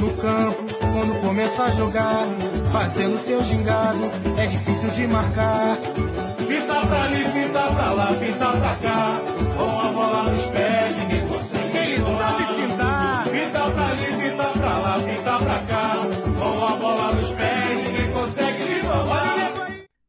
No campo, quando começa a jogar, fazendo seu gingado, é difícil de marcar. Fita pra ali, fita pra lá, fita pra cá, com a bola nos pés, ninguém consegue. Ele sabe fintar. Fita pra ali, fita pra lá, fita pra cá, com a bola nos pés, ninguém consegue lhe roubar.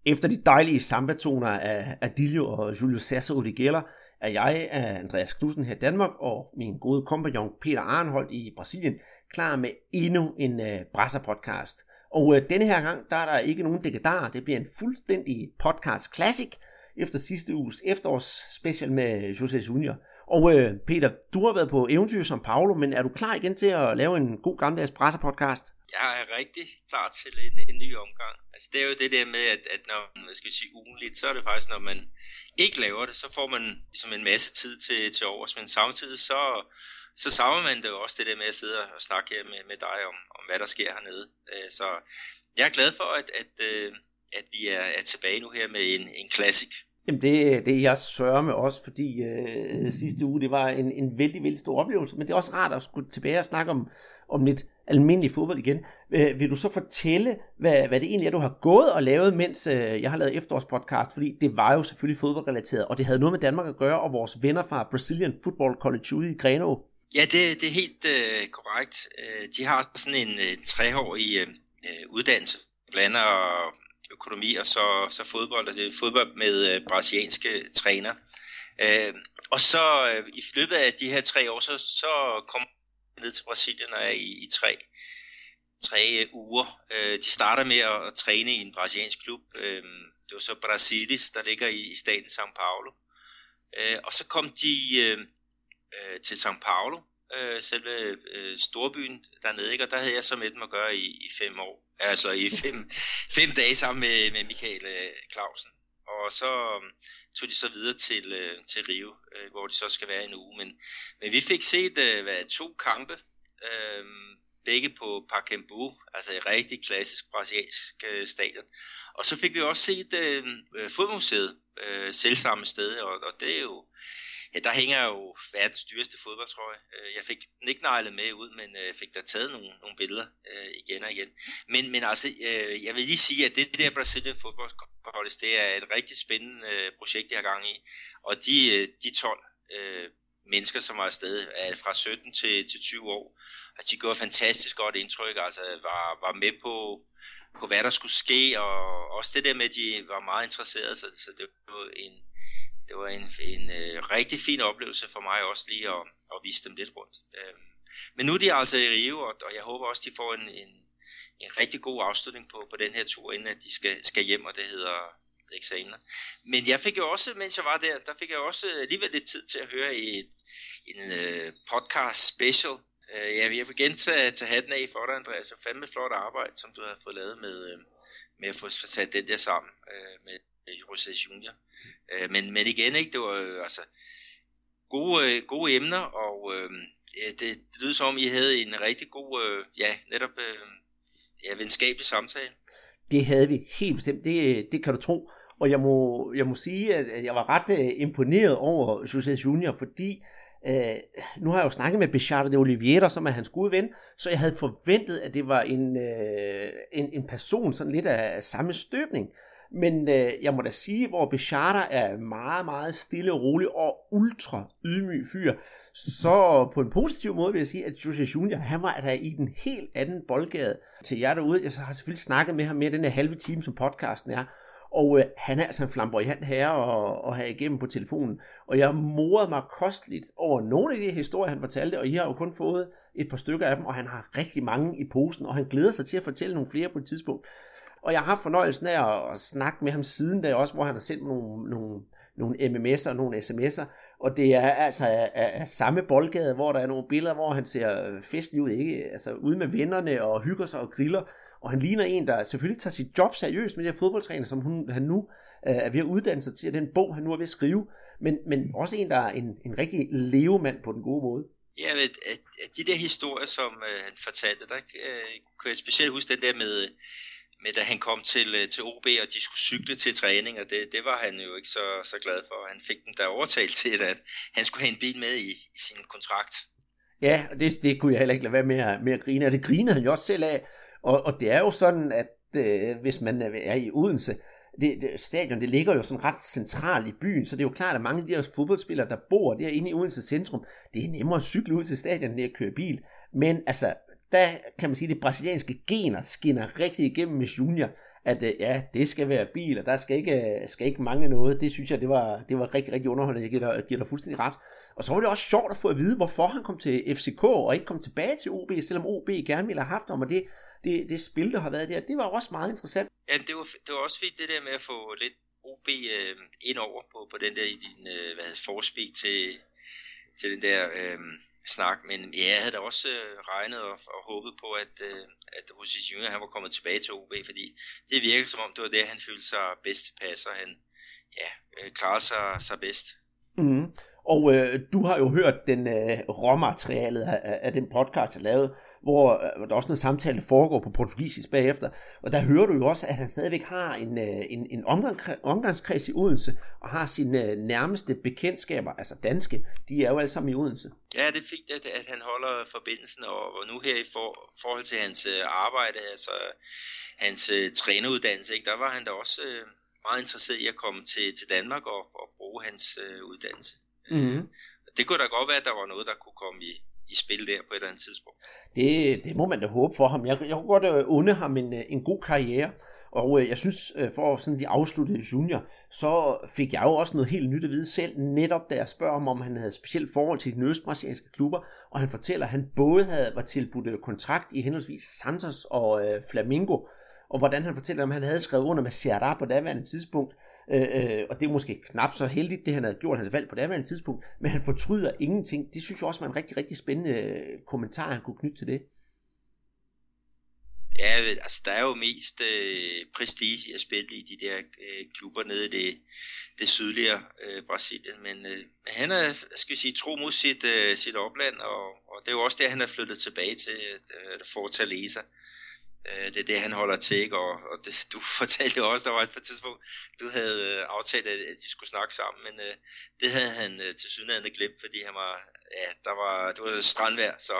Efter de dejlige samba-toner af Adilio og Julius Sasser Odigella, er jeg, af Andreas Knudsen her i Danmark, og min gode kompagnon Peter Arnholdt i Brasilien, klar med endnu en øh, Brasser-podcast. Og øh, denne her gang, der er der ikke nogen dekadar. Det bliver en fuldstændig podcast classic efter sidste uges efterårs special med José Junior. Og øh, Peter, du har været på eventyr som Paolo, men er du klar igen til at lave en god gammeldags Brasser-podcast? Jeg er rigtig klar til en, en ny omgang. Altså det er jo det der med, at, at når man skal sige ugenligt, så er det faktisk, når man ikke laver det, så får man ligesom en masse tid til, til overs, men samtidig så, så savner man det jo også det der med at sidde og snakke her med, med dig om, om, hvad der sker hernede. Øh, Så jeg er glad for, at, at, øh, at vi er, er tilbage nu her med en, en classic. Jamen det, det er jeg sørger med også, fordi øh, sidste uge det var en, en vældig, vældig stor oplevelse, men det er også rart at skulle tilbage og snakke om, om lidt almindelig fodbold igen. Øh, vil du så fortælle, hvad, hvad det egentlig er, du har gået og lavet, mens øh, jeg har lavet efterårspodcast, fordi det var jo selvfølgelig fodboldrelateret, og det havde noget med Danmark at gøre, og vores venner fra Brazilian Football College ude i Greno. Ja, det, det er helt øh, korrekt. Øh, de har sådan en, øh, treårig øh, øh, uddannelse, blander økonomi og så, så fodbold, og det er fodbold med øh, brasilianske træner. Øh, og så øh, i løbet af de her tre år, så, så kom jeg ned til Brasilien og er i, i tre, tre øh, uger. Øh, de starter med at, at træne i en brasiliansk klub. Øh, det var så Brasilis, der ligger i, i staten São Paulo. Øh, og så kom de øh, øh, til São Paulo, øh, selve øh, storbyen dernede, ikke? og der havde jeg så med dem at gøre i, i fem år, altså i fem, fem dage sammen med, med Michael øh, Clausen. Og så øh, tog de så videre til, øh, til Rio, øh, hvor de så skal være en uge. Men, men vi fik set øh, hvad, to kampe, øh, begge på Pacaembu, altså et rigtig klassisk brasiliansk øh, stadion. Og så fik vi også set øh, øh, fodboldmuseet øh, selv samme sted, og, og det er jo Ja, der hænger jo verdens dyreste fodboldtrøje. Øh, jeg fik den ikke neglet med ud, men øh, fik der taget nogle, nogle billeder øh, igen og igen. Men, men altså, øh, jeg vil lige sige, at det, det der Brazilian Football College, det er et rigtig spændende øh, projekt, jeg har gang i. Og de, øh, de 12 øh, mennesker, som var afsted, er fra 17 til, til 20 år. og de gjorde fantastisk godt indtryk, altså var, var med på, på, hvad der skulle ske, og også det der med, at de var meget interesserede, så, så det var en, det var en, en øh, rigtig fin oplevelse for mig også lige at, at vise dem lidt rundt. Øhm, men nu er de altså i Rio, og, og jeg håber også, de får en, en, en rigtig god afslutning på, på den her tur, inden at de skal, skal hjem, og det hedder eksamener. Men jeg fik jo også, mens jeg var der, der fik jeg også alligevel lidt tid til at høre et, en øh, podcast special. Øh, jeg vil igen tage, tage hatten af for dig, Andreas. Det fandme flot arbejde, som du har fået lavet med, øh, med at få sat den der sammen øh, med Jose Junior. Øh, men, men igen, ikke, det var øh, altså gode, øh, gode emner, og øh, ja, det, det lyder som om, I havde en rigtig god, øh, ja, netop øh, ja, venskabelig samtale. Det havde vi helt bestemt, det, øh, det kan du tro. Og jeg må, jeg må sige, at jeg var ret øh, imponeret over José Junior, fordi øh, nu har jeg jo snakket med Bichard de Oliveira, som er hans gode ven, så jeg havde forventet, at det var en, øh, en, en person sådan lidt af samme støbning. Men øh, jeg må da sige, hvor Bechata er meget, meget stille og rolig og ultra ydmyg fyr, så på en positiv måde vil jeg sige, at Jose Junior, han var der i den helt anden boldgade til jer derude. Jeg har selvfølgelig snakket med ham mere den her halve time, som podcasten er. Og øh, han er altså en flamboyant herre og, og have igennem på telefonen. Og jeg morede mig kosteligt over nogle af de historier, han fortalte, og I har jo kun fået et par stykker af dem, og han har rigtig mange i posen, og han glæder sig til at fortælle nogle flere på et tidspunkt. Og jeg har haft fornøjelsen af at, at snakke med ham siden da også, hvor han har sendt nogle, nogle, nogle MMS'er og nogle sms'er. Og det er altså af, af, af samme boldgade, hvor der er nogle billeder, hvor han ser festlig ud, ikke? Altså ude med vennerne og hygger sig og griller. Og han ligner en, der selvfølgelig tager sit job seriøst med det her fodboldtræner, som hun, han nu øh, er ved at uddanne sig til, og den bog, han nu er ved at skrive. Men, men også en, der er en, en rigtig levemand på den gode måde. Ja, men at, at de der historier, som øh, han fortalte, der øh, kunne jeg specielt huske den der med, med da han kom til, øh, til OB, og de skulle cykle til træning, og det, det var han jo ikke så, så glad for. Han fik den der overtalt til, at han skulle have en bil med i, i sin kontrakt. Ja, og det, det kunne jeg heller ikke lade være med at, med at grine, og det grinede han jo også selv af. Og, og det er jo sådan, at øh, hvis man er i Odense, det, det, stadion det ligger jo sådan ret centralt i byen, så det er jo klart, at mange af de her fodboldspillere, der bor derinde i Odense centrum, det er nemmere at cykle ud til stadion, end at køre bil. Men altså, der kan man sige, at det brasilianske gener skinner rigtig igennem med Junior, at øh, ja, det skal være bil, og der skal ikke, øh, skal ikke mangle noget. Det synes jeg, det var, det var rigtig, rigtig underholdende. Jeg giver dig, giver dig fuldstændig ret. Og så var det også sjovt at få at vide, hvorfor han kom til FCK og ikke kom tilbage til OB, selvom OB gerne ville have haft ham, og det, det, det spil, der har været der, det var også meget interessant. Ja, det var, det var også fint det der med at få lidt OB øh, ind over på, på den der i din øh, hvad hedder, forspil til, til den der øh, snak, men ja, jeg havde da også øh, regnet og, og håbet på, at, øh, at Jose Junior han var kommet tilbage til OB, fordi det virker som om, det var det, han følte sig bedst passer, han ja, øh, klarer sig, sig bedst. Mm. Og øh, du har jo hørt den øh, råmaterialet af, af den podcast, jeg lavede, hvor øh, der også noget samtale foregår på portugisisk bagefter. Og der hører du jo også, at han stadigvæk har en, øh, en, en omgang, omgangskreds i Odense, og har sine øh, nærmeste bekendtskaber, altså danske, de er jo alle sammen i Odense. Ja, det er fint, at, at han holder forbindelsen, og, og nu her i for, forhold til hans arbejde, altså hans træneruddannelse, ikke, der var han da også meget interesseret i at komme til, til Danmark og, og bruge hans øh, uddannelse. Mm-hmm. Det kunne da godt være, at der var noget, der kunne komme i, i spil der på et eller andet tidspunkt. Det, det må man da håbe for ham. Jeg, jeg kunne godt øh, unde ham en, øh, en god karriere. Og øh, jeg synes, for sådan de afsluttede junior, så fik jeg jo også noget helt nyt at vide selv, netop da jeg spørger ham, om han havde specielt forhold til de østbrasilianske klubber, og han fortæller, at han både havde var tilbudt kontrakt i henholdsvis Santos og øh, Flamingo, og hvordan han fortæller, om han havde skrevet under med Ceará på daværende tidspunkt, Øh, øh, og det er måske knap så heldigt, det han havde gjort hans valg på det andet tidspunkt, men han fortryder ingenting. Det synes jeg også var en rigtig, rigtig spændende øh, kommentar, han kunne knytte til det. Ja, altså der er jo mest øh, prestige at spille i de der øh, klubber nede i det, det sydlige øh, Brasilien, men øh, han er, skal vi sige, tro mod sit, øh, sit opland, og, og det er jo også der, han er flyttet tilbage til øh, Fortaleza. Øh, det er det, han holder til, ikke? Og, og det, du fortalte jo også, der var et par tidspunkt, du havde øh, aftalt, at de skulle snakke sammen, men øh, det havde han øh, til synligheden glemt, fordi han var, ja, der var, det var strandvejr, så,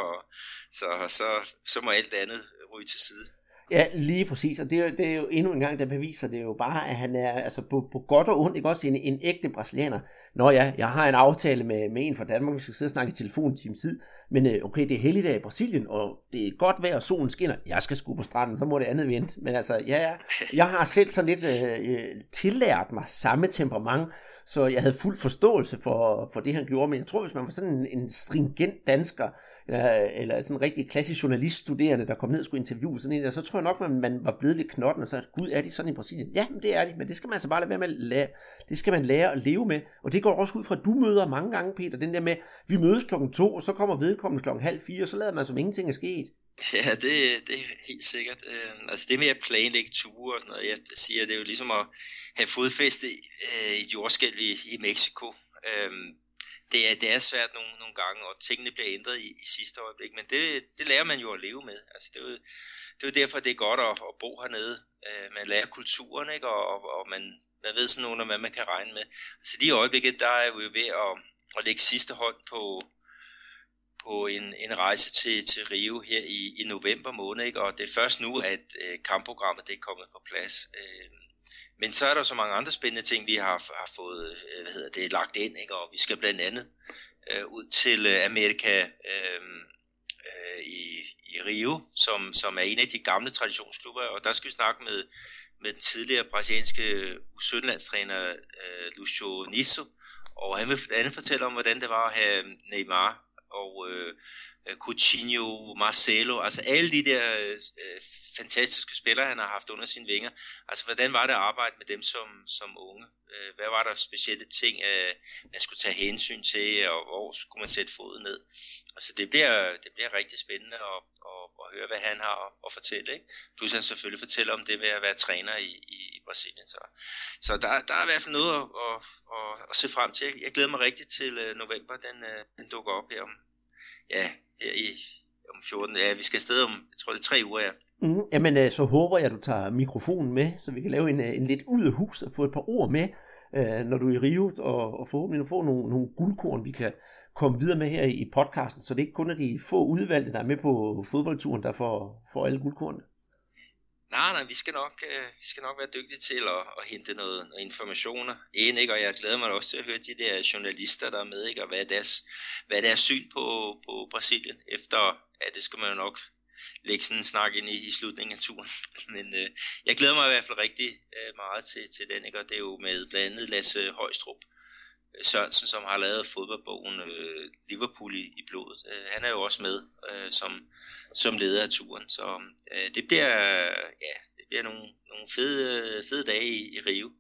så, så, så må alt andet ryge til side. Ja, lige præcis, og det er, det er jo endnu en gang, der beviser det jo bare, at han er altså på, på godt og ondt, ikke også en, en ægte brasilianer. Nå ja, jeg har en aftale med, med en fra Danmark, vi skal sidde og snakke i telefon en time tid, men øh, okay, det er helligdag i Brasilien, og det er godt vejr, og solen skinner, jeg skal sgu på stranden, så må det andet vente. Men altså, ja, ja. jeg har selv så lidt øh, øh, tillært mig samme temperament, så jeg havde fuld forståelse for, for det, han gjorde, men jeg tror, hvis man var sådan en, en stringent dansker, eller, eller sådan en rigtig klassisk journaliststuderende, der kom ned og skulle interviewe sådan en, så tror jeg nok, man, man var blevet lidt knotten og så gud, er de sådan i Brasilien? Ja, men det er de, men det skal man altså bare lade være med at lære, det skal man lære at leve med, og det går også ud fra, at du møder mange gange, Peter, den der med, vi mødes klokken to, og så kommer vedkommende klokken halv fire, og så lader man som ingenting er sket. Ja, det, det er helt sikkert. Øh, altså det med at planlægge ture og sådan noget, jeg siger, det er jo ligesom at have fodfæste øh, i et jordskælv i, i Mexico. Øh, det er, det er svært nogle, nogle gange, og tingene bliver ændret i, i sidste øjeblik, men det, det lærer man jo at leve med. Altså, det, er jo, det er jo derfor, det er godt at, at bo hernede. Uh, man lærer kulturen, ikke? Og, og, og man, man ved sådan nogen, hvad man kan regne med. Altså lige i øjeblikket, der er vi ved at, at lægge sidste hånd på, på en, en rejse til, til Rio her i, i november måned, ikke? og det er først nu, at uh, kampprogrammet det er kommet på plads. Uh, men så er der så mange andre spændende ting, vi har, har fået øh, hvad hedder det, lagt ind, ikke? og vi skal blandt andet øh, ud til øh, Amerika øh, øh, i, i Rio, som, som er en af de gamle traditionsklubber, og der skal vi snakke med, med den tidligere brasilianske U17-landstræner øh, Lucio Nisso, og han vil andet fortælle om, hvordan det var at have Neymar. Og Øh, Øh, Coutinho, Marcelo, altså alle de der øh, øh, fantastiske spillere, han har haft under sine vinger. Altså, hvordan var det at arbejde med dem som, som unge? Øh, hvad var der specielle ting, øh, man skulle tage hensyn til, og hvor skulle man sætte foden ned? Altså, det bliver, det bliver rigtig spændende at, at, at høre, hvad han har at, at fortælle. Ikke? Plus han selvfølgelig fortæller om det ved at være træner i, i, i Brasilien. Så, så der, der er i hvert fald noget at, at, at, at se frem til. Jeg glæder mig rigtig til øh, november, den, øh, den dukker op her om, ja, her i, om 14, ja, vi skal afsted om, jeg tror det er tre uger, ja. Mm, jamen, øh, så håber jeg, at du tager mikrofonen med, så vi kan lave en, øh, en lidt ud af hus og få et par ord med, øh, når du er i Rio, og, og forhåbentlig få nogle, nogle guldkorn, vi kan komme videre med her i podcasten, så det ikke kun er de få udvalgte, der er med på fodboldturen, der får, får alle guldkornene. Nej, nej, vi skal nok, øh, vi skal nok være dygtige til at, at hente noget, noget informationer ind, ikke? og jeg glæder mig også til at høre de der journalister, der er med, ikke? og hvad er deres, hvad er deres syn på, på Brasilien, efter, ja, det skal man jo nok lægge sådan en snak ind i, i slutningen af turen. Men øh, jeg glæder mig i hvert fald rigtig øh, meget til, til den, ikke? og det er jo med blandt andet Lasse Højstrup, øh, Sørensen, som har lavet fodboldbogen øh, Liverpool i, i blodet. Øh, han er jo også med øh, som, som leder af turen, så øh, det bliver, ja, det bliver nogle, nogle fede, øh, fede dage i, i Rio.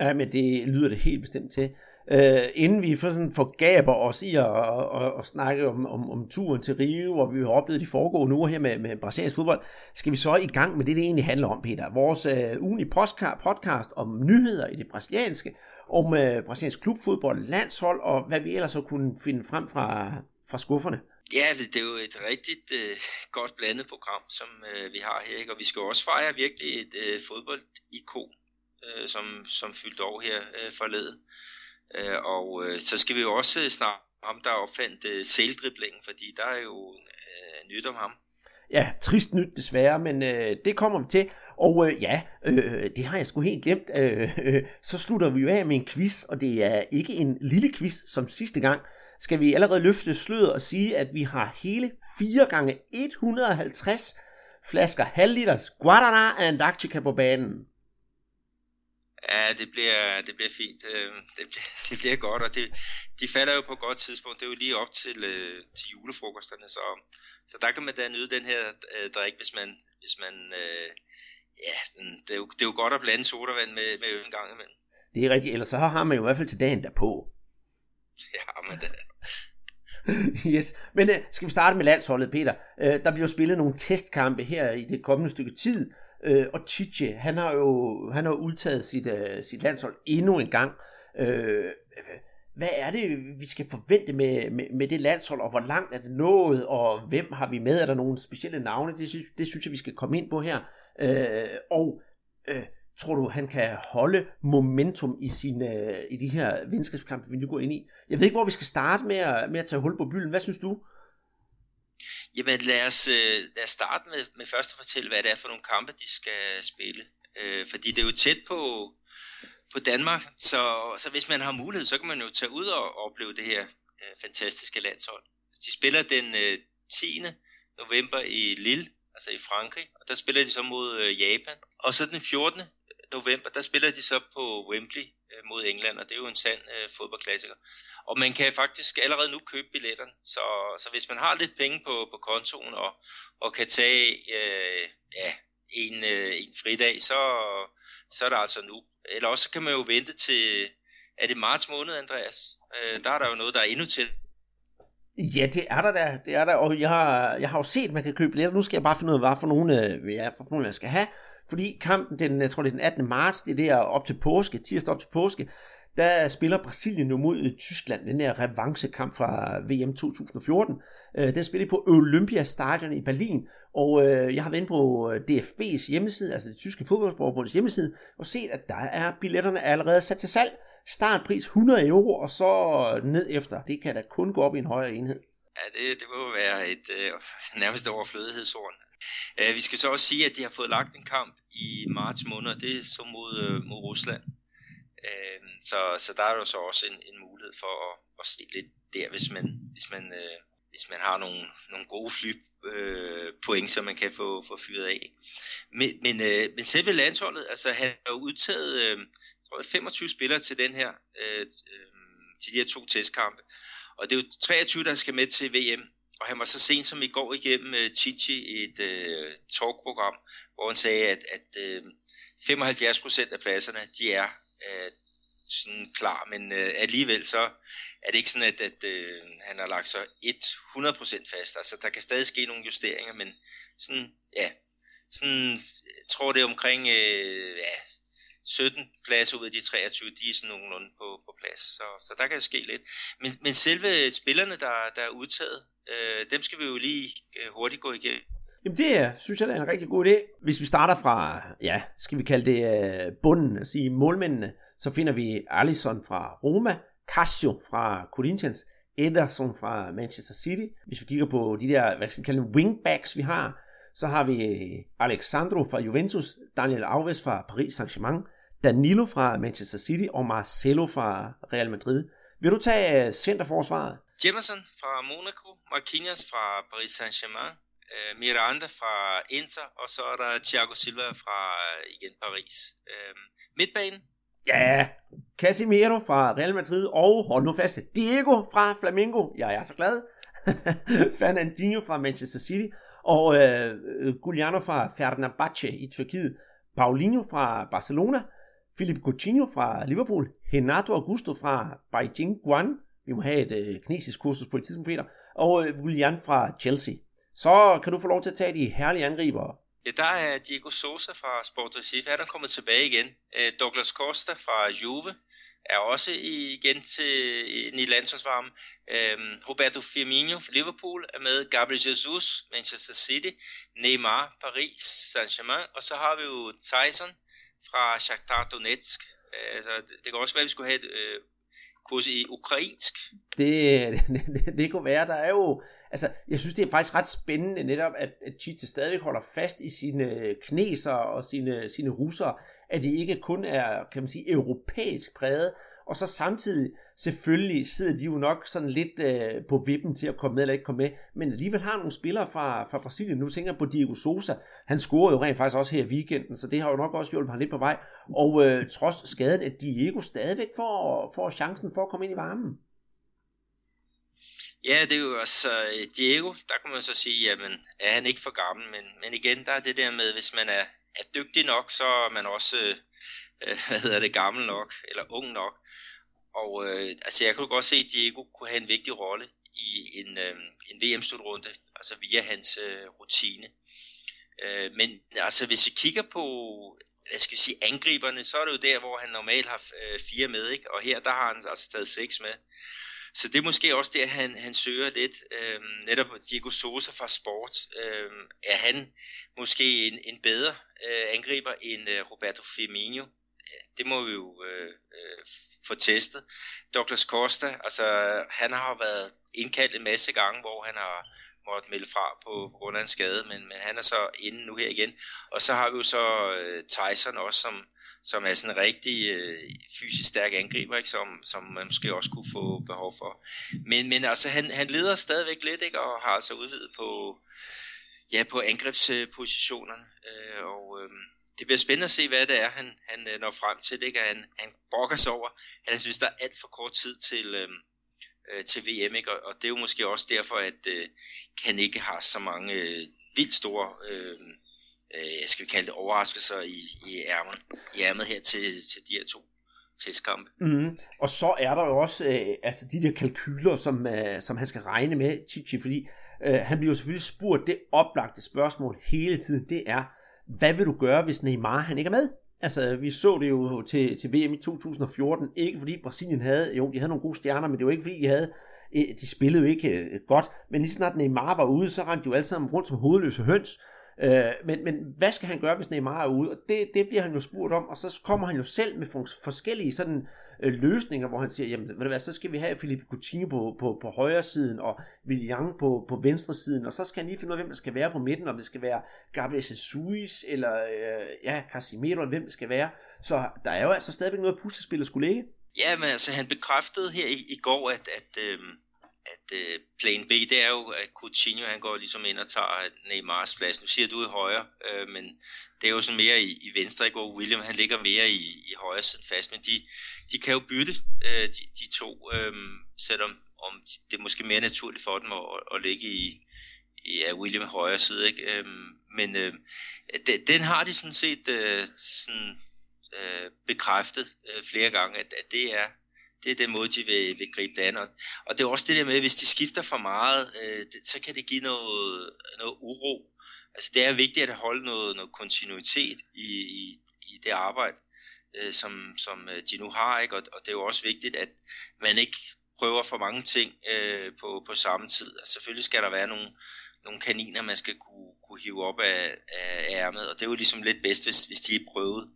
Ja, men det lyder det helt bestemt til øh, inden vi for sådan forgaber os i at, at, at, at snakke om, om, om turen til Rio, hvor vi har oplevet de foregående uger her med, med brasiliansk fodbold, skal vi så i gang med det, det egentlig handler om, Peter. Vores øh, uh, ugenlige podcast om nyheder i det brasilianske, om øh, brasiliansk klubfodbold, landshold og hvad vi ellers har kunne finde frem fra, fra skufferne. Ja, det er jo et rigtig øh, godt blandet program, som øh, vi har her, ikke? og vi skal også fejre virkelig et uh, fodboldikon, øh, som, som fyldte år her øh, forleden. Øh, og øh, så skal vi jo også snakke om, der opfandt øh, sældriblingen, fordi der er jo øh, nyt om ham. Ja, trist nyt desværre, men øh, det kommer vi til. Og øh, ja, øh, øh, det har jeg sgu helt glemt. Øh, øh, så slutter vi jo af med en quiz, og det er ikke en lille quiz som sidste gang. Skal vi allerede løfte sløret og sige, at vi har hele 4 gange 150 flasker halvliters Guadana Antarctica på banen. Ja, det bliver, det bliver fint. Øh, det bliver, det bliver godt, og det, de falder jo på et godt tidspunkt. Det er jo lige op til, øh, til julefrokosterne, så, så der kan man da nyde den her øh, drik, hvis man, hvis man øh, ja, den, det, er jo, det er jo godt at blande sodavand med, med øl en gang imellem. Det er rigtigt, ellers så har man jo i hvert fald til dagen derpå. Ja, men det, yes. Men uh, skal vi starte med landsholdet, Peter? Uh, der bliver spillet nogle testkampe her i det kommende stykke tid, Øh, og Chiche, han har jo han har udtaget sit, øh, sit landshold endnu en gang. Øh, hvad er det, vi skal forvente med, med, med det landshold, og hvor langt er det nået, og hvem har vi med? Er der nogle specielle navne? Det synes, det synes jeg, vi skal komme ind på her. Øh, og øh, tror du, han kan holde momentum i, sine, øh, i de her venskabskampe, vi nu går ind i? Jeg ved ikke, hvor vi skal starte med at, med at tage hul på bylden. Hvad synes du? Jamen lad os, øh, lad os starte med, med først at fortælle, hvad det er for nogle kampe, de skal spille. Øh, fordi det er jo tæt på, på Danmark, så, så hvis man har mulighed, så kan man jo tage ud og opleve det her øh, fantastiske landshold. De spiller den øh, 10. november i Lille, altså i Frankrig, og der spiller de så mod øh, Japan. Og så den 14. november, der spiller de så på Wembley Øh, mod England, og det er jo en sand øh, fodboldklassiker. Og man kan faktisk allerede nu købe billetterne, så, så hvis man har lidt penge på, på kontoen og, og kan tage øh, ja, en, øh, en fridag, så, så er det altså nu. Eller også kan man jo vente til, er det marts måned, Andreas? Øh, der er der jo noget, der er endnu til. Ja, det er der der, det er der, og jeg har, jeg har jo set, at man kan købe billetter. Nu skal jeg bare finde ud af, hvad for nogle, øh, ja, for nogle jeg skal have. Fordi kampen, den, jeg tror det er den 18. marts, det er der op til påske, tirsdag op til påske, der spiller Brasilien nu mod øh, Tyskland, den her revanchekamp fra øh, VM 2014. Øh, den spiller på Olympiastadion i Berlin, og øh, jeg har været inde på øh, DFB's hjemmeside, altså det tyske fodboldforbunds hjemmeside, og set, at der er billetterne allerede sat til salg. Startpris 100 euro, og så ned efter. Det kan da kun gå op i en højere enhed. Ja, det, det må være et øh, nærmest overflødighedshorn. Øh, vi skal så også sige, at de har fået lagt en kamp i marts måned, og det er så mod, øh, mod Rusland. Øh, så, så der er jo så også en, en mulighed for at, at se lidt der, hvis man, hvis man, øh, hvis man har nogle, nogle gode fly øh, point, som man kan få, få fyret af. Men, men, øh, men selve landsholdet, altså han har jo udtaget øh, tror jeg, 25 spillere til den her, øh, øh, til de her to testkampe. Og det er jo 23, der skal med til VM. Og han var så sent som i går igennem uh, Chichi et uh, talkprogram, hvor han sagde, at, at øh, uh, 75% af pladserne, de er uh, sådan klar, men uh, alligevel så er det ikke sådan, at, at uh, han har lagt sig 100% fast. Altså der kan stadig ske nogle justeringer, men sådan, ja, sådan, jeg tror det er omkring uh, ja, 17 pladser ud af de 23, de er sådan nogenlunde på, på plads. Så, så der kan ske lidt. Men, men selve spillerne, der, der er udtaget, øh, dem skal vi jo lige øh, hurtigt gå igennem. Jamen det er, synes jeg er en rigtig god idé. Hvis vi starter fra, ja, skal vi kalde det øh, bunden, altså at sige målmændene, så finder vi Alisson fra Roma, Casio fra Corinthians, Ederson fra Manchester City. Hvis vi kigger på de der, hvad skal vi kalde dem, wingbacks, vi har, så har vi Alexandro fra Juventus, Daniel Alves fra Paris Saint-Germain, Danilo fra Manchester City og Marcelo fra Real Madrid. Vil du tage øh, centerforsvaret? Jemerson fra Monaco, Marquinhos fra Paris Saint-Germain, uh, Miranda fra Inter, og så er der Thiago Silva fra uh, igen Paris. Uh, midtbanen? Ja, Casemiro fra Real Madrid, og hold nu fast, Diego fra Flamengo. Jeg er så glad. Fernandinho fra Manchester City, og uh, Giuliano fra Fenerbahce i Tyrkiet. Paulinho fra Barcelona, Philip Coutinho fra Liverpool, Renato Augusto fra Beijing Guan, vi må have et øh, kinesisk kursus på et tidspunkt, Peter, og øh, Willian fra Chelsea. Så kan du få lov til at tage de herlige angribere. Ja, der er Diego Sosa fra Sport Recife, han er kommet tilbage igen. Øh, Douglas Costa fra Juve er også igen til øh, i landsholdsvarmen. Øhm, Roberto Firmino fra Liverpool er med. Gabriel Jesus, Manchester City. Neymar, Paris Saint-Germain. Og så har vi jo Tyson fra Shakhtar Donetsk. Øh, altså, det kan også være, at vi skulle have et øh, kurs i ukrainsk. Det, det, det, det kunne være. Der er jo, altså, jeg synes, det er faktisk ret spændende netop, at, at Chiche stadig holder fast i sine kneser og sine, sine russer, at det ikke kun er, kan man sige, europæisk præget, og så samtidig, selvfølgelig sidder de jo nok sådan lidt øh, på vippen til at komme med eller ikke komme med, men alligevel har nogle spillere fra, fra Brasilien. Nu tænker jeg på Diego Sosa. Han scorede jo rent faktisk også her i weekenden, så det har jo nok også hjulpet ham lidt på vej. Og øh, trods skaden, at Diego stadigvæk får, får chancen for at komme ind i varmen. Ja, det er jo også uh, Diego, der kan man så sige, jamen er han ikke for gammel, men, men igen, der er det der med, hvis man er, er dygtig nok, så er man også, øh, øh hvad hedder det, gammel nok, eller ung nok. Og øh, altså jeg kunne godt se, at Diego kunne have en vigtig rolle i en, øh, en VM-slutrunde, altså via hans øh, rutine. Øh, men altså hvis vi kigger på hvad skal vi sige, angriberne, så er det jo der, hvor han normalt har øh, fire med, ikke? og her der har han altså taget seks med. Så det er måske også der, han, han søger lidt. Øh, netop Diego Sosa fra Sport. Øh, er han måske en, en bedre øh, angriber end øh, Roberto Firmino? det må vi jo øh, øh, få testet. Douglas Costa, altså han har været indkaldt en masse gange, hvor han har måttet melde fra på, på grund af en skade, men, men han er så inde nu her igen. Og så har vi jo så øh, Tyson også, som, som er sådan en rigtig øh, fysisk stærk angriber, ikke? Som, som man måske også kunne få behov for. Men, men altså, han, han leder stadigvæk lidt, ikke? og har altså udvidet på, ja, på angrebspositionerne. Øh, og øh, det bliver spændende at se, hvad det er, han, han øh, når frem til. Ikke? Han, han brokker sig over, at han synes, der er alt for kort tid til, øh, øh til VM. Ikke? Og, og det er jo måske også derfor, at øh, kan ikke har så mange øh, vildt store, øh, øh, skal vi kalde det, overraskelser i, i, ærmet, i ærmet her til, til de her to testkampe. Mm. Og så er der jo også øh, altså de der kalkyler, som, øh, som han skal regne med, Chichi, fordi øh, han bliver jo selvfølgelig spurgt det oplagte spørgsmål hele tiden, det er, hvad vil du gøre, hvis Neymar han ikke er med? Altså, vi så det jo til, til VM i 2014, ikke fordi Brasilien havde, jo, de havde nogle gode stjerner, men det var ikke fordi, de havde, øh, de spillede jo ikke øh, godt, men lige snart Neymar var ude, så rendte de jo alle sammen rundt som hovedløse høns, Øh, men, men hvad skal han gøre, hvis Neymar er ude? Og det, det bliver han jo spurgt om, og så kommer han jo selv med forskellige sådan øh, løsninger, hvor han siger, jamen ved du hvad, så skal vi have Philippe Coutinho på, på, på højre siden, og Willian på, på venstre siden, og så skal han lige finde ud af, hvem der skal være på midten, om det skal være Gabriel Jesus, eller øh, ja, Casimiro, eller hvem det skal være. Så der er jo altså stadigvæk noget puslespil at skulle ligge. Ja, men altså han bekræftede her i, i går, at, at øh at øh, plan B, det er jo, at Coutinho han går ligesom ind og tager Neymars plads. Nu siger du i højre, øh, men det er jo sådan mere i, i venstre, i går. William han ligger mere i, i højre side fast, men de, de kan jo bytte øh, de, de to, øh, selvom om det er måske mere naturligt for dem at, at ligge i, i ja, William højre side, ikke? Øh, men øh, de, den har de sådan set øh, sådan, øh, bekræftet øh, flere gange, at, at det er det er den måde, de vil, vil gribe det an. Og, og det er også det der med, at hvis de skifter for meget, øh, det, så kan det give noget, noget uro. Altså det er vigtigt at holde noget, noget kontinuitet i, i, i det arbejde, øh, som, som øh, de nu har. Ikke? Og, og det er jo også vigtigt, at man ikke prøver for mange ting øh, på, på samme tid. Altså, selvfølgelig skal der være nogle, nogle kaniner, man skal kunne, kunne hive op af, af ærmet, og det er jo ligesom lidt bedst, hvis, hvis de er prøvet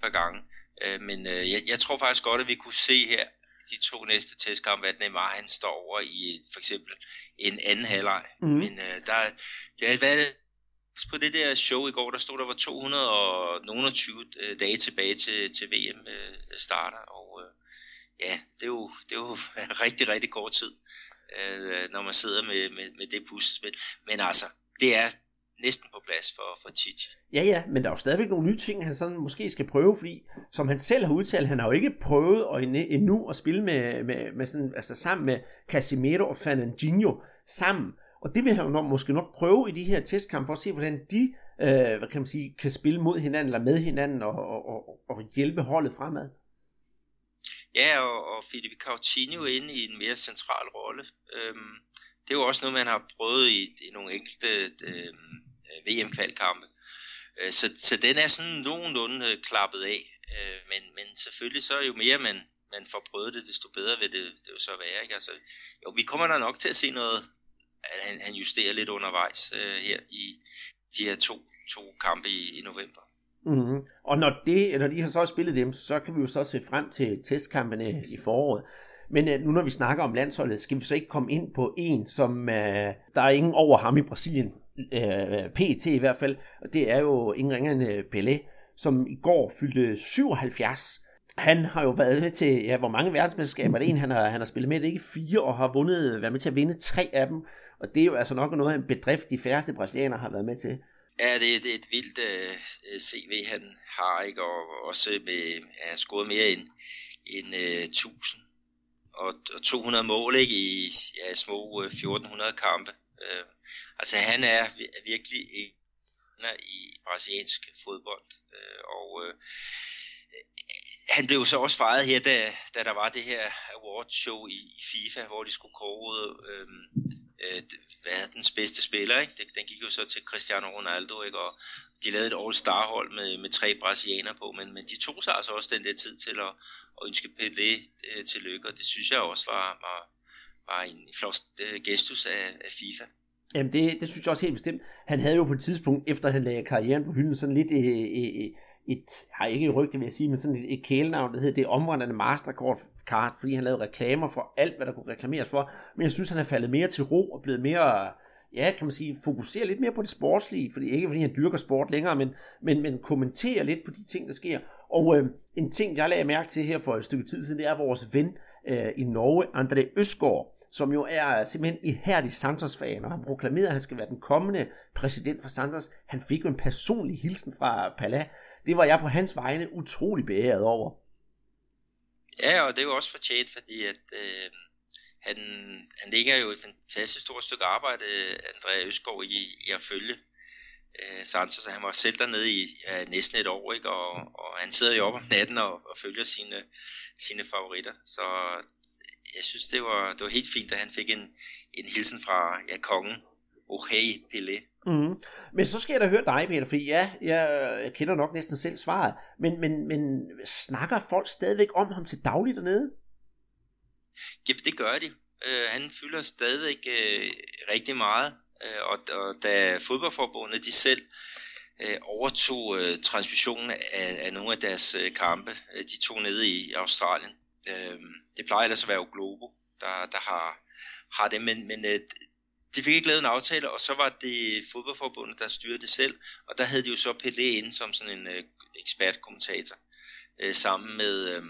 par gange. Øh, men øh, jeg, jeg tror faktisk godt, at vi kunne se her de to næste testkampe, at Neymar han står over i for eksempel en anden halvleg. Mm. Men øh, der, det har været på det der show i går, der stod der var 220 øh, dage tilbage til, til VM øh, starter, og øh, ja, det er jo, det er jo rigtig, rigtig kort tid, øh, når man sidder med, med, med det puslespil. Men altså, det er næsten på plads for, for Tite. Ja, ja, men der er jo stadigvæk nogle nye ting, han sådan måske skal prøve, fordi som han selv har udtalt, han har jo ikke prøvet at, endnu at spille med, med, med sådan, altså sammen med Casimiro og Fernandinho sammen. Og det vil han jo nok, måske nok prøve i de her testkampe, for at se, hvordan de øh, hvad kan, man sige, kan spille mod hinanden, eller med hinanden, og, og, og, og hjælpe holdet fremad. Ja, og, og Felipe Coutinho inde i en mere central rolle. Øhm, det er jo også noget, man har prøvet i, i nogle enkelte øhm, Øh, VM-kvalkampe. Øh, så, så den er sådan nogenlunde øh, klappet af. Øh, men, men selvfølgelig så jo mere man, man får prøvet det, desto bedre vil det, det jo så være. Ikke? Altså, jo, vi kommer da nok til at se noget, at han, han justerer lidt undervejs øh, her i de her to, to kampe i, i november. Mm-hmm. Og når, det, når de har så spillet dem, så kan vi jo så se frem til testkampene i foråret. Men øh, nu når vi snakker om landsholdet, skal vi så ikke komme ind på en, som uh, der er ingen over ham i Brasilien, Øh, uh, PT i hvert fald, og det er jo ingen ringende øh, Pelé, som i går fyldte 77. Han har jo været med til, ja, hvor mange verdensmesterskaber det er en, han har, han har spillet med, det er ikke fire, og har vundet, været med til at vinde tre af dem, og det er jo altså nok noget af en bedrift, de færreste brasilianere har været med til. Ja, det, det er et vildt uh, øh, øh CV, han har, ikke? og også med, ja, scoret mere end, end uh, 1000 og, og 200 mål ikke? i ja, små uh, 1400 kampe. Uh, altså han er virkelig en i brasiliansk fodbold, øh, og øh, øh, han blev så også fejret her, da, da der var det her award show i, i FIFA, hvor de skulle kåre øhm, øh, øh, verdens bedste spiller. Ikke? Den gik jo så til Cristiano Ronaldo, ikke? og de lavede et all-star hold med, med tre brasilianere på, men, men de tog sig altså også den der tid til at, at ønske Pelé øh, tillykke, og det synes jeg også var, var, var en flot øh, gestus af, af FIFA. Jamen det, det synes jeg også helt bestemt. Han havde jo på et tidspunkt, efter han lagde karrieren på hylden, sådan lidt øh, øh, øh et, har ikke et rygte vil jeg sige, men sådan et, et kælenavn, der hedder det omvandrende Mastercard, card, fordi han lavede reklamer for alt, hvad der kunne reklameres for. Men jeg synes, han er faldet mere til ro og blevet mere, ja, kan man sige, fokusere lidt mere på det sportslige, fordi ikke fordi han dyrker sport længere, men, men, men kommenterer lidt på de ting, der sker. Og øh, en ting, jeg lagde mærke til her for et stykke tid siden, det er vores ven øh, i Norge, André Østgaard, som jo er simpelthen ihærdig Santos-fan, og han proklamerede, at han skal være den kommende præsident for Santos. Han fik jo en personlig hilsen fra Pala, det var jeg på hans vegne utrolig beæret over. Ja, og det er jo også fortjent, fordi at øh, han, han ligger jo et fantastisk stort stykke arbejde, Andrea Øsgaard, i, i at følge øh, Santos. Han var selv dernede i ja, næsten et år, ikke? Og, og han sidder jo op om natten og, og følger sine, sine favoritter. Så jeg synes, det var, det var helt fint, at han fik en, en hilsen fra ja, kongen, Okay, Pelé. Mm. Men så skal jeg da høre dig, Peter, fordi ja, jeg, jeg kender nok næsten selv svaret. Men, men, men snakker folk stadigvæk om ham til dagligt dernede? Ja, det gør de. Uh, han fylder stadigvæk uh, rigtig meget. Uh, og, og da fodboldforbundet de selv uh, overtog uh, transmissionen af, af nogle af deres uh, kampe, uh, de to nede i Australien. Øh, det plejer ellers at være Globo, der, der har, har det, men, men øh, de fik ikke lavet en aftale, og så var det fodboldforbundet, der styrede det selv, og der havde de jo så Pelé inde som sådan en øh, ekspertkommentator, øh, sammen med, øh,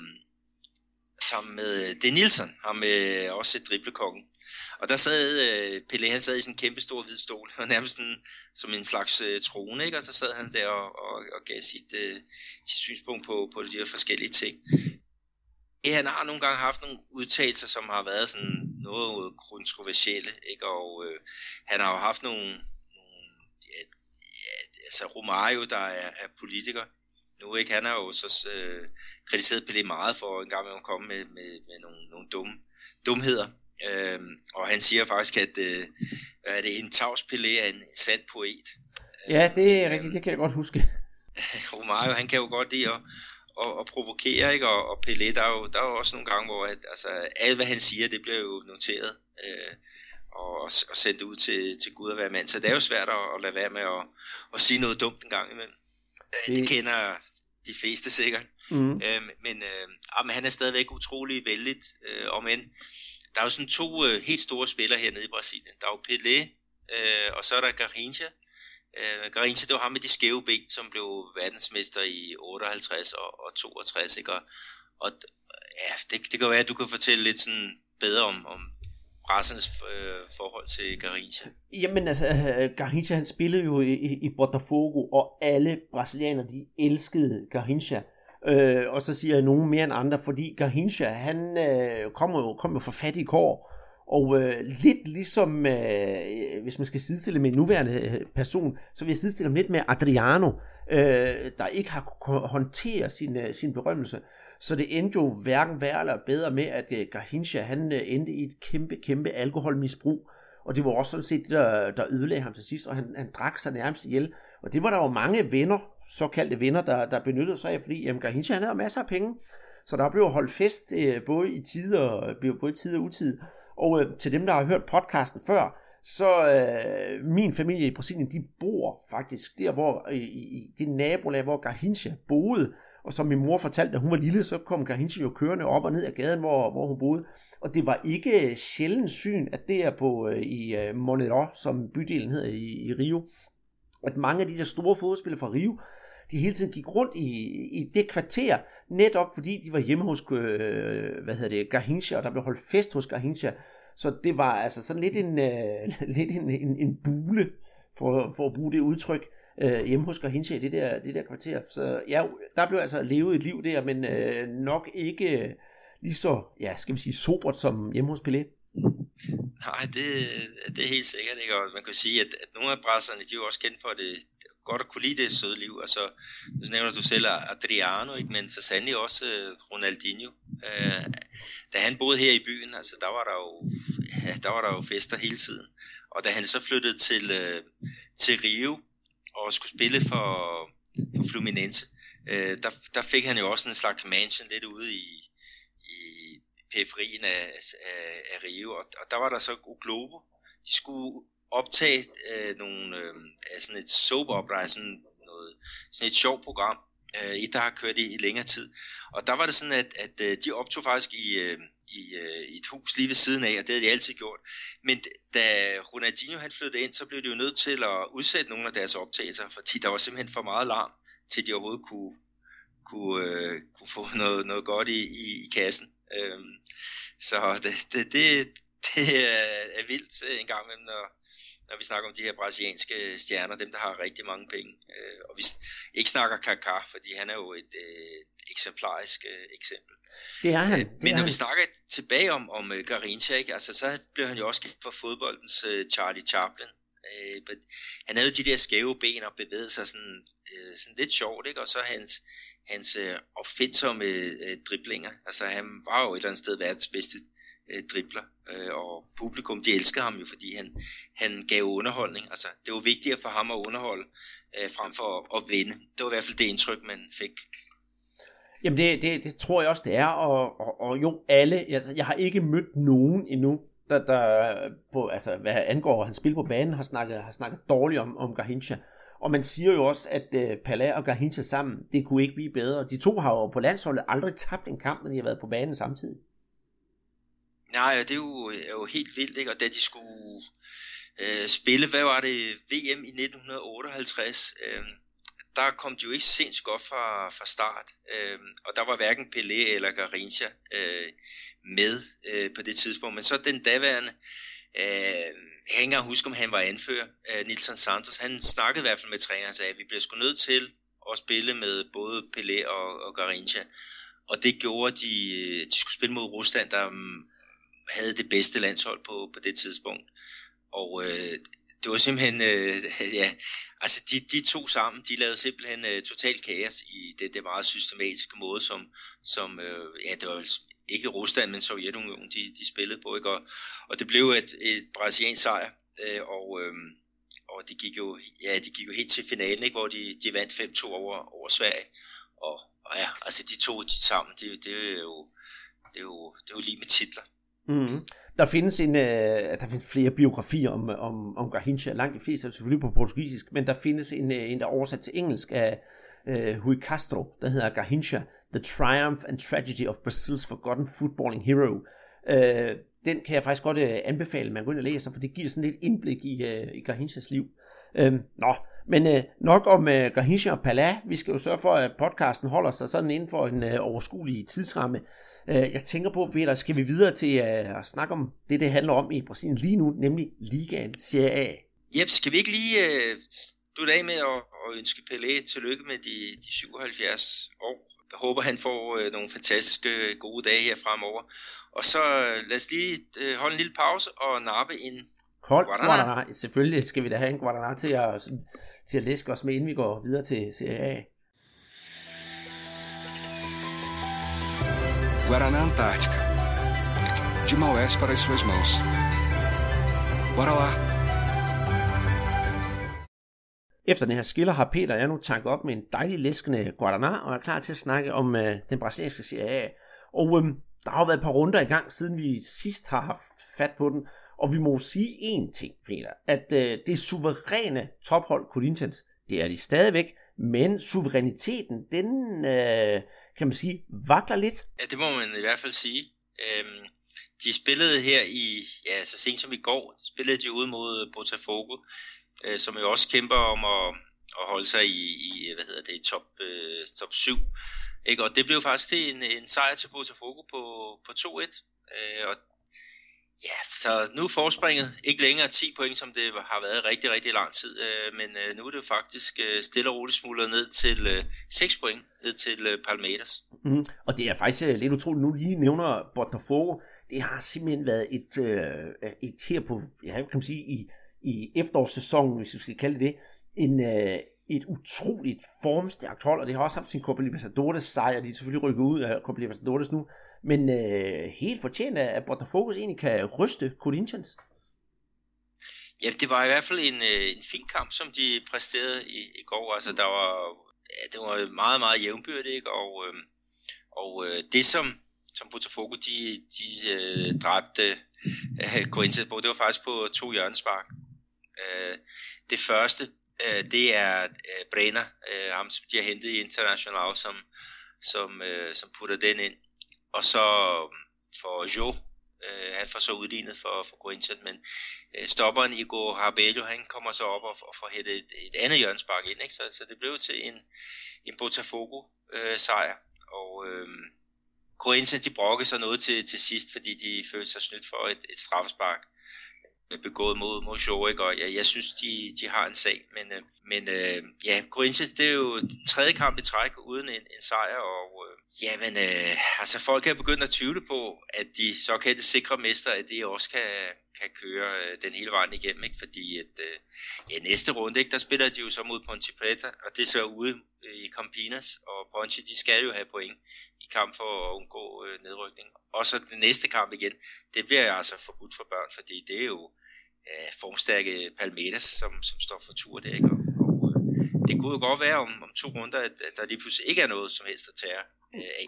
sammen med øh, De Det Nielsen, ham med øh, også driblekongen. Og der sad øh, Pelé, han sad i sådan en kæmpe stor hvid stol, og nærmest sådan, som en slags øh, trone, ikke? og så sad han der og, og, og gav sit, øh, sit synspunkt på, på de her forskellige ting. Ja, han har nogle gange haft nogle udtalelser, som har været sådan noget kontroversielle, ikke? og øh, han har jo haft nogle, nogle ja, ja, altså Romario, der er, er politiker nu, ikke? han har jo så øh, kritiseret Pelé meget for en gang med at komme med, med, med nogle, nogle dumme, dumheder, øh, og han siger faktisk, at øh, er det en tavs Pelé er en sand poet. Ja, det er rigtigt, det kan jeg godt huske. Romario, han kan jo godt lide at, og, og provokere, ikke? Og, og Pelé, der er, jo, der er jo også nogle gange, hvor at, altså, alt hvad han siger, det bliver jo noteret øh, og, og sendt ud til, til Gud at være mand. Så det er jo svært at, at lade være med at, at sige noget dumt en gang imellem. Det, det kender de fleste sikkert. Mm. Øh, men, øh, ah, men han er stadigvæk utrolig vældig, øh, om end der er jo sådan to øh, helt store spillere hernede i Brasilien. Der er jo Pelé, øh, og så er der Garrincha. Øh, Garrincha, det var ham med de skæve ben, som blev verdensmester i 58 og, og 62, ikke? Og, og ja, det, det kan være, at du kan fortælle lidt sådan bedre om, om pressernes øh, forhold til Garrincha. Jamen altså, øh, Garrincha han spillede jo i, i Botafogo, og alle brasilianere, de elskede Garrincha. Øh, og så siger jeg nogen mere end andre, fordi Garrincha, han øh, kommer jo, kom jo fra fattige kår, og øh, lidt ligesom, øh, hvis man skal sidestille med en nuværende øh, person, så vil jeg sidestille ham lidt med Adriano, øh, der ikke har kunnet håndtere sin, øh, sin berømmelse. Så det endte jo hverken værre eller bedre med, at øh, Garhincha, han øh, endte i et kæmpe, kæmpe alkoholmisbrug. Og det var også sådan set det, der, der ødelagde ham til sidst, og han, han drak sig nærmest ihjel. Og det var der jo mange venner, såkaldte venner, der, der benyttede sig af, fordi jamen, Garhincha, han havde masser af penge. Så der blev holdt fest øh, både i tid og, øh, både i tid og utid. Og øh, til dem, der har hørt podcasten før, så øh, min familie i Brasilien, de bor faktisk der, hvor i, i det nabolag, hvor Garhincha boede. Og som min mor fortalte, da hun var lille, så kom Garhincha jo kørende op og ned ad gaden, hvor, hvor hun boede. Og det var ikke øh, sjældent syn, at det er på øh, i øh, Monero, som bydelen hedder i, i Rio, at mange af de der store fodboldspillere fra Rio, de hele tiden gik rundt i, i det kvarter, netop fordi de var hjemme hos øh, hvad hedder det, Garhinsha, og der blev holdt fest hos Garhinsha. Så det var altså sådan lidt en, øh, lidt en, en, en bule, for, for at bruge det udtryk, øh, hjemme hos Garhinsha i det der, det der kvarter. Så ja, der blev altså levet et liv der, men øh, nok ikke lige så, ja, skal vi sige, sobert som hjemme hos Pelé. Nej, det, det er helt sikkert, ikke? Og man kan sige, at, at nogle af brasserne, de er jo også kendt for det, godt at kunne lide det søde liv. Altså, nu nævner du selv Adriano, ikke? men så sandelig også øh, Ronaldinho. Øh, da han boede her i byen, altså, der var der jo, ja, der var der jo fester hele tiden. Og da han så flyttede til, øh, til Rio og skulle spille for, for Fluminense, øh, der, der fik han jo også en slags mansion lidt ude i, i periferien af, af, af Rio. Og, og der var der så Globo. De skulle optage øh, nogle, øh, sådan et soap opera, sådan, noget, sådan et sjovt program, øh, et der har kørt i, i længere tid. Og der var det sådan, at, at øh, de optog faktisk i, øh, i, øh, i et hus lige ved siden af, og det havde de altid gjort. Men da Ronaldinho han flyttede ind, så blev de jo nødt til at udsætte nogle af deres optagelser, fordi der var simpelthen for meget larm, til de overhovedet kunne, kunne, øh, kunne få noget, noget godt i, i, i kassen. Øh, så det, det, det, det er vildt øh, en gang imellem, når, når vi snakker om de her brasilianske stjerner, dem der har rigtig mange penge. Øh, og vi ikke snakker Kaká, fordi han er jo et øh, eksemplarisk øh, eksempel. Det er han. Øh, Men er når han. vi snakker tilbage om, om uh, Garincha, ikke? Altså, så blev han jo også kendt for fodboldens uh, Charlie Chaplin. Uh, but han havde de der skæve ben og bevægede sig sådan, uh, sådan lidt sjovt, ikke? og så hans, hans uh, opfindsomme uh, driblinger. Altså han var jo et eller andet sted verdens bedste øh, dribler, øh, og publikum, de elskede ham jo, fordi han, han gav underholdning. Altså, det var vigtigere for ham at underholde, øh, frem for at, at vinde. Det var i hvert fald det indtryk, man fik. Jamen det, det, det tror jeg også, det er, og, og, og jo, alle, altså, jeg har ikke mødt nogen endnu, der, der på, altså, hvad angår han spil på banen, har snakket, har snakket dårligt om, om Garhincha. Og man siger jo også, at øh, Pala og Garhincha sammen, det kunne ikke blive bedre. De to har jo på landsholdet aldrig tabt en kamp, når de har været på banen samtidig. Nej, det er jo, er jo helt vildt, ikke? Og da de skulle øh, spille, hvad var det, VM i 1958, øh, der kom de jo ikke sindssygt godt fra, fra start. Øh, og der var hverken Pelé eller Garincha øh, med øh, på det tidspunkt. Men så den daværende, øh, hænger huske, om han var anfører, øh, Nilsson Santos, han snakkede i hvert fald med træneren og sagde, at vi bliver sgu nødt til at spille med både Pelé og, og Garincha. Og det gjorde de, øh, de skulle spille mod Rusland, der mm, havde det bedste landshold på, på det tidspunkt. Og øh, det var simpelthen, øh, ja, altså de, de to sammen, de lavede simpelthen øh, total kaos i det, det meget systematiske måde, som, som øh, ja, det var ikke Rusland, men Sovjetunionen, de, de spillede på, ikke? Og, og det blev et, et brasiliansk sejr, øh, og, øh, og de gik jo, ja, de gik jo helt til finalen, ikke? Hvor de, de vandt 5-2 over, over Sverige. Og, og ja, altså de to de sammen, det, det, er jo, det, er jo, det er jo lige med titler. Mm-hmm. Der findes en, øh, der findes flere biografier om, om, om Garhincha, langt de fleste er selvfølgelig på portugisisk, men der findes en, øh, en der er oversat til engelsk af, øh, Rui Castro, der hedder Garhincha, The Triumph and Tragedy of Brazil's Forgotten Footballing Hero. Øh, den kan jeg faktisk godt øh, anbefale, man går ind og læser, for det giver sådan lidt indblik i, øh, i Garhinchas liv. Øh, nå, men øh, nok om øh, Garhincha og Pala. Vi skal jo sørge for, at podcasten holder sig sådan inden for en øh, overskuelig tidsramme. Øh, jeg tænker på, Peter, skal vi videre til øh, at snakke om det, det handler om i Brasilien lige nu, nemlig Ligaen Serie A. Jep, skal vi ikke lige øh, slutte af med at, at ønske Pelé tillykke med de, de 77 år? Jeg håber, han får øh, nogle fantastiske gode dage her fremover. Og så øh, lad os lige øh, holde en lille pause og nappe en Hold Guadana. Guadana. Selvfølgelig skal vi da have en Guadana til at, til at læske os med, inden vi går videre til Serie A. Guaraná Antártica. De Maués para as suas mãos. Bora lá! Efter den her skiller har Peter og jeg nu tanket op med en dejlig læskende Guaraná og er klar til at snakke om øh, den brasilianske Serie A. Og øh, der har jo været et par runder i gang, siden vi sidst har haft fat på den. Og vi må sige én ting, Peter, at øh, det suveræne tophold Corinthians, det er de stadigvæk, men suveræniteten, den øh, kan man sige, vakler lidt. Ja, det må man i hvert fald sige. Øhm, de spillede her i, ja, så sent som i går, spillede de ud mod Botafogo, øh, som jo også kæmper om at, at holde sig i, i hvad hedder det, top, øh, top 7. Ikke? Og det blev faktisk en, en sejr til Botafogo på, på 2-1. Øh, og Ja, så nu er forspringet. Ikke længere 10 point, som det har været rigtig, rigtig lang tid, øh, men øh, nu er det faktisk øh, stille og roligt smuldret ned til øh, 6 point, ned til øh, Palmeiras. Mm, og det er faktisk øh, lidt utroligt, nu lige nævner Botafogo, det har simpelthen været et, øh, et her på, ja, kan man sige, i, i efterårssæsonen, hvis vi skal kalde det en, øh, et utroligt formstærkt hold, og det har også haft sin Copa Libertadores sejr, de er selvfølgelig rykket ud af Copa Libertadores nu, men øh, helt fortjent at Botafogo egentlig kan ryste Corinthians. Ja, det var i hvert fald en, øh, en fin kamp, som de præsterede i, i går. Altså, der var, ja, det var meget, meget jævnbyrdigt, ikke? Og, øh, og øh, det, som, som Botafogo de, de øh, dræbte øh, Corinthians på, det var faktisk på to hjørnespark. Øh, det første, øh, det er øh, Brenner, øh, ham som de har hentet i International, som, som, øh, som putter den ind. Og så øhm, for Jo, øh, han får så udlignet for, for Corinthians, men øh, stopperen Igor Harbello, han kommer så op og, og får hættet et, et andet hjørnspark ind, ikke? Så, så det blev til en, en Botafogo øh, sejr, og øh, Corinthians de brokkede sig noget til, til sidst, fordi de følte sig snydt for et, et straffespark begået mod, mod Show, ikke? og ja, jeg synes, de, de har en sag, men, øh, men øh, ja, Corinthians, det er jo tredje kamp i træk uden en, en sejr, og øh, ja, men øh, altså folk er begyndt at tvivle på, at de såkaldte sikre mester, at de også kan, kan køre øh, den hele vejen igennem, ikke? fordi at, øh, ja, næste runde, ikke, der spiller de jo så mod Ponte Preta, og det er så ude øh, i Campinas, og Ponte, de skal jo have point i kamp for at undgå øh, nedrykning. Og så den næste kamp igen, det bliver altså forbudt for børn, fordi det er jo øh, formstærke Palmeiras, som, som står for tur der. Ikke? Og, og øh, det kunne jo godt være om, om to runder, at, at der lige pludselig ikke er noget som helst at tage øh, af.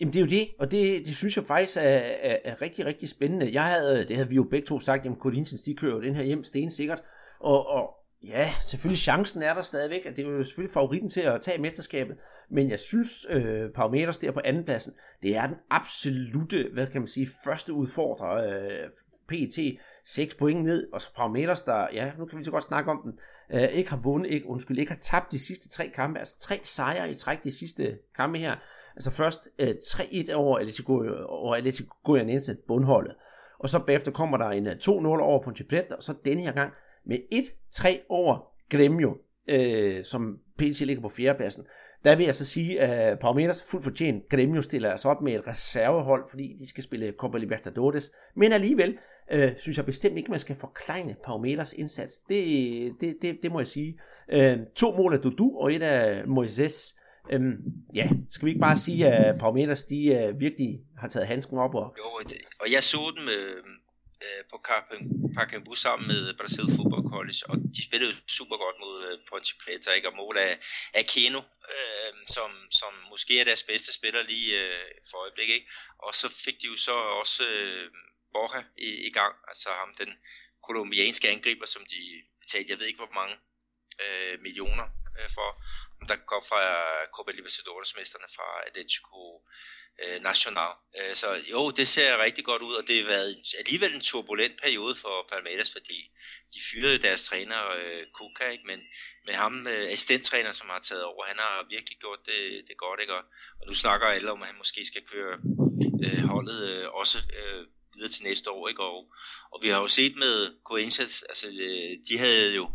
Jamen det er jo det, og det, det synes jeg faktisk er, er, er rigtig, rigtig spændende. Jeg havde, det havde vi jo begge to sagt, jamen Corinthians de kører den her hjem stensikkert, og, og ja, selvfølgelig chancen er der stadigvæk, at det er jo selvfølgelig favoritten til at tage mesterskabet, men jeg synes, øh, Parameters der på andenpladsen, det er den absolute, hvad kan man sige, første udfordrer øh, PT 6 point ned, og så Parameters, der, ja, nu kan vi så godt snakke om den, øh, ikke har vundet, ikke, undskyld, ikke har tabt de sidste tre kampe, altså tre sejre i træk de sidste kampe her, altså først øh, 3-1 over Atletico, over Atletico Goianense bundholdet, og så bagefter kommer der en øh, 2-0 over Ponte Preta, og så denne her gang med 1-3 over Gremio, øh, som PT ligger på fjerdepladsen. Der vil jeg så sige, at Palmeiras fuldt fortjent Gremio stiller sig op med et reservehold, fordi de skal spille Copa Libertadores. Men alligevel øh, synes jeg bestemt ikke, man skal forklejne Palmeiras indsats. Det, det, det, det må jeg sige. Øh, to mål af Dudu og et af Moises. Øhm, ja, skal vi ikke bare sige, at Palmeiras de uh, virkelig har taget handsken op? Og... Jo, og jeg så dem øh, øh, på Pacaembu sammen med Brasil Football College, og de spillede super godt mod øh, Ponte Preta, ikke? og mål af, af Keno, øh, som, som måske er deres bedste spiller lige øh, for øjeblikket, ikke? og så fik de jo så også øh, Borja i, i gang, altså ham den kolumbianske angriber, som de betalte, jeg ved ikke hvor mange øh, millioner øh, for, der kom fra Copa Libertadores-mesterne fra Atletico øh, national. Øh, så jo, det ser rigtig godt ud, og det har været alligevel en turbulent periode for Palmeiras, fordi de fyrede deres træner øh, Kuka, ikke? Men, med ham, øh, assistenttræner, som har taget over, han har virkelig gjort det, det godt, ikke? Og, og nu snakker alle om, at han måske skal køre øh, holdet øh, også øh, videre til næste år, ikke? Og, og vi har jo set med Corinthians, altså øh, de havde jo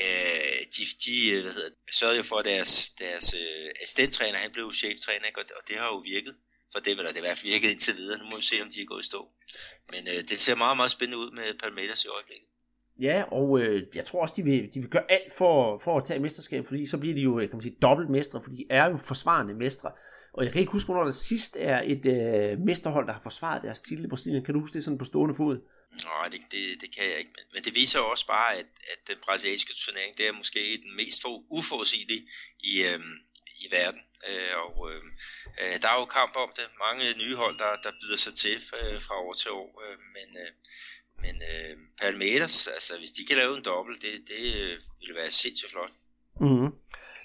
øh, de, de øh, hvad hedder, sørgede jo for, at deres, deres øh, assistenttræner, han blev cheftræner, ikke? Og, og det har jo virket for det, eller det i hvert fald virket indtil videre. Nu må vi se, om de er gået i stå. Men øh, det ser meget, meget spændende ud med Palmeiras i øjeblikket. Ja, og øh, jeg tror også, de vil, de vil gøre alt for, for at tage mesterskab, fordi så bliver de jo, øh, kan man sige, dobbeltmestre, fordi de er jo forsvarende mestre. Og jeg kan ikke huske, hvornår der sidst er et øh, mesterhold, der har forsvaret deres titel i Brasilien. Kan du huske det sådan på stående fod? Nej, det, det, det kan jeg ikke. Men, men det viser jo også bare, at, at den brasilianske turnering, det er måske den mest for, uforudsigelige i, øhm, i verden. Øh, og øh, øh, der er jo kamp om det. Mange nye hold, der, der byder sig til øh, fra år til år. Øh, men øh, men øh, Palmeiras, altså hvis de kan lave en dobbelt, det, det øh, ville være sindssygt flot. Mm-hmm.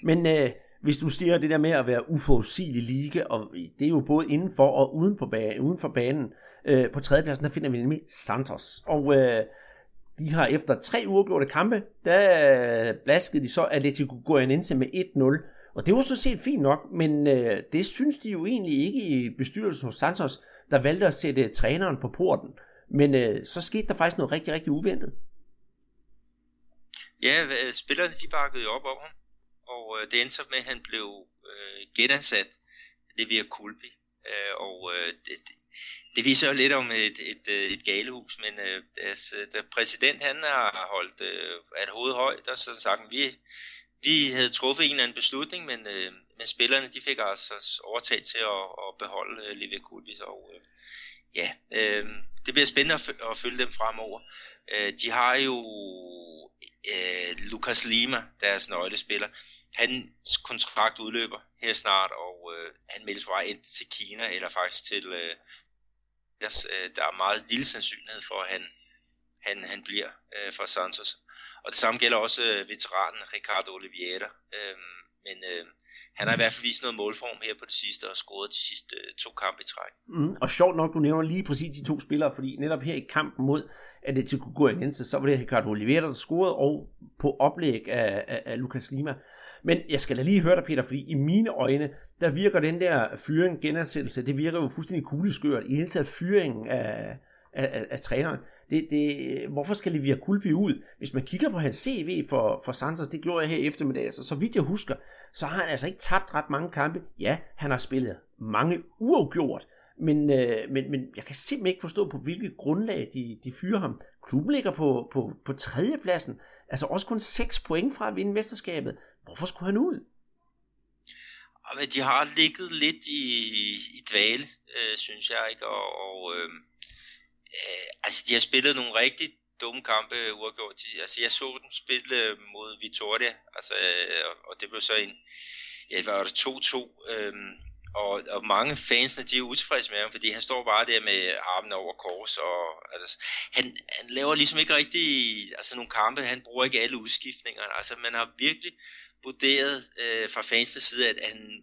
Men øh, hvis du siger det der med at være uforudsigelig liga, og det er jo både indenfor og uden, på banen, uden for banen, øh, på tredjepladsen, der finder vi nemlig Santos. Og øh, de har efter tre uafgjorte kampe, der øh, blaskede de så Atletico Goianense med 1-0. Og det var så set fint nok, men øh, det synes de jo egentlig ikke i bestyrelsen hos Santos, der valgte at sætte træneren på porten. Men øh, så skete der faktisk noget rigtig, rigtig uventet. Ja, øh, spillerne de bakkede jo op om ham og øh, det endte så med, at han blev øh, genansat via Kulbi. Øh, og øh, det, det viser jo lidt om et, et, øh, et, galehus, men øh, deres, øh, der præsident han har holdt øh, et hoved højt, og så sagt, vi, vi havde truffet en eller anden beslutning, men, øh, men spillerne de fik altså overtaget til at, at beholde øh, Livia Kulpi. Og øh, ja, øh, det bliver spændende at, at følge dem fremover. Øh, de har jo øh, Lucas Lima, deres nøglespiller. Hans kontrakt udløber her snart, og øh, han meldes vej ind til Kina, eller faktisk til... Øh, der, øh, der er meget lille sandsynlighed for, at han, han, han bliver øh, for Santos. Og det samme gælder også øh, veteranen Ricardo Oliveira. Øh, men øh, han har i hvert fald vist noget målform her på det sidste og scoret de sidste øh, to kampe i træk. Mm, og sjovt nok, du nævner lige præcis de to spillere, fordi netop her i kampen mod Atletico Goianense, så var det Ricardo Oliveira, der scorede, og på oplæg af, af, af Lucas Lima. Men jeg skal da lige høre dig, Peter, fordi i mine øjne, der virker den der fyring, genansættelse, det virker jo fuldstændig kugleskørt. I hele taget fyringen af, af, af, af træneren. Det, det, hvorfor skal Livia Kulbi ud? Hvis man kigger på hans CV for, for Santos, det gjorde jeg her eftermiddag, altså, så vidt jeg husker, så har han altså ikke tabt ret mange kampe. Ja, han har spillet mange uafgjort, men, øh, men, men jeg kan simpelthen ikke forstå, på hvilket grundlag de, de fyrer ham. Klubben ligger på, på, på tredjepladsen, altså også kun 6 point fra at vinde mesterskabet. Hvorfor skulle han ud? Men de har ligget lidt i, i dvale, øh, synes jeg, ikke? Og, og øh, øh, altså, de har spillet nogle rigtig dumme kampe uafgjort. De, altså, jeg så dem spille øh, mod Vitoria, altså, øh, og det blev så en, ja, var det 2-2, øh, og, og mange fansene, de er utilfredse med ham, fordi han står bare der med armen over kors, og altså, han, han laver ligesom ikke rigtig, altså nogle kampe, han bruger ikke alle udskiftningerne, altså man har virkelig vurderet øh, fra fansens side, at han,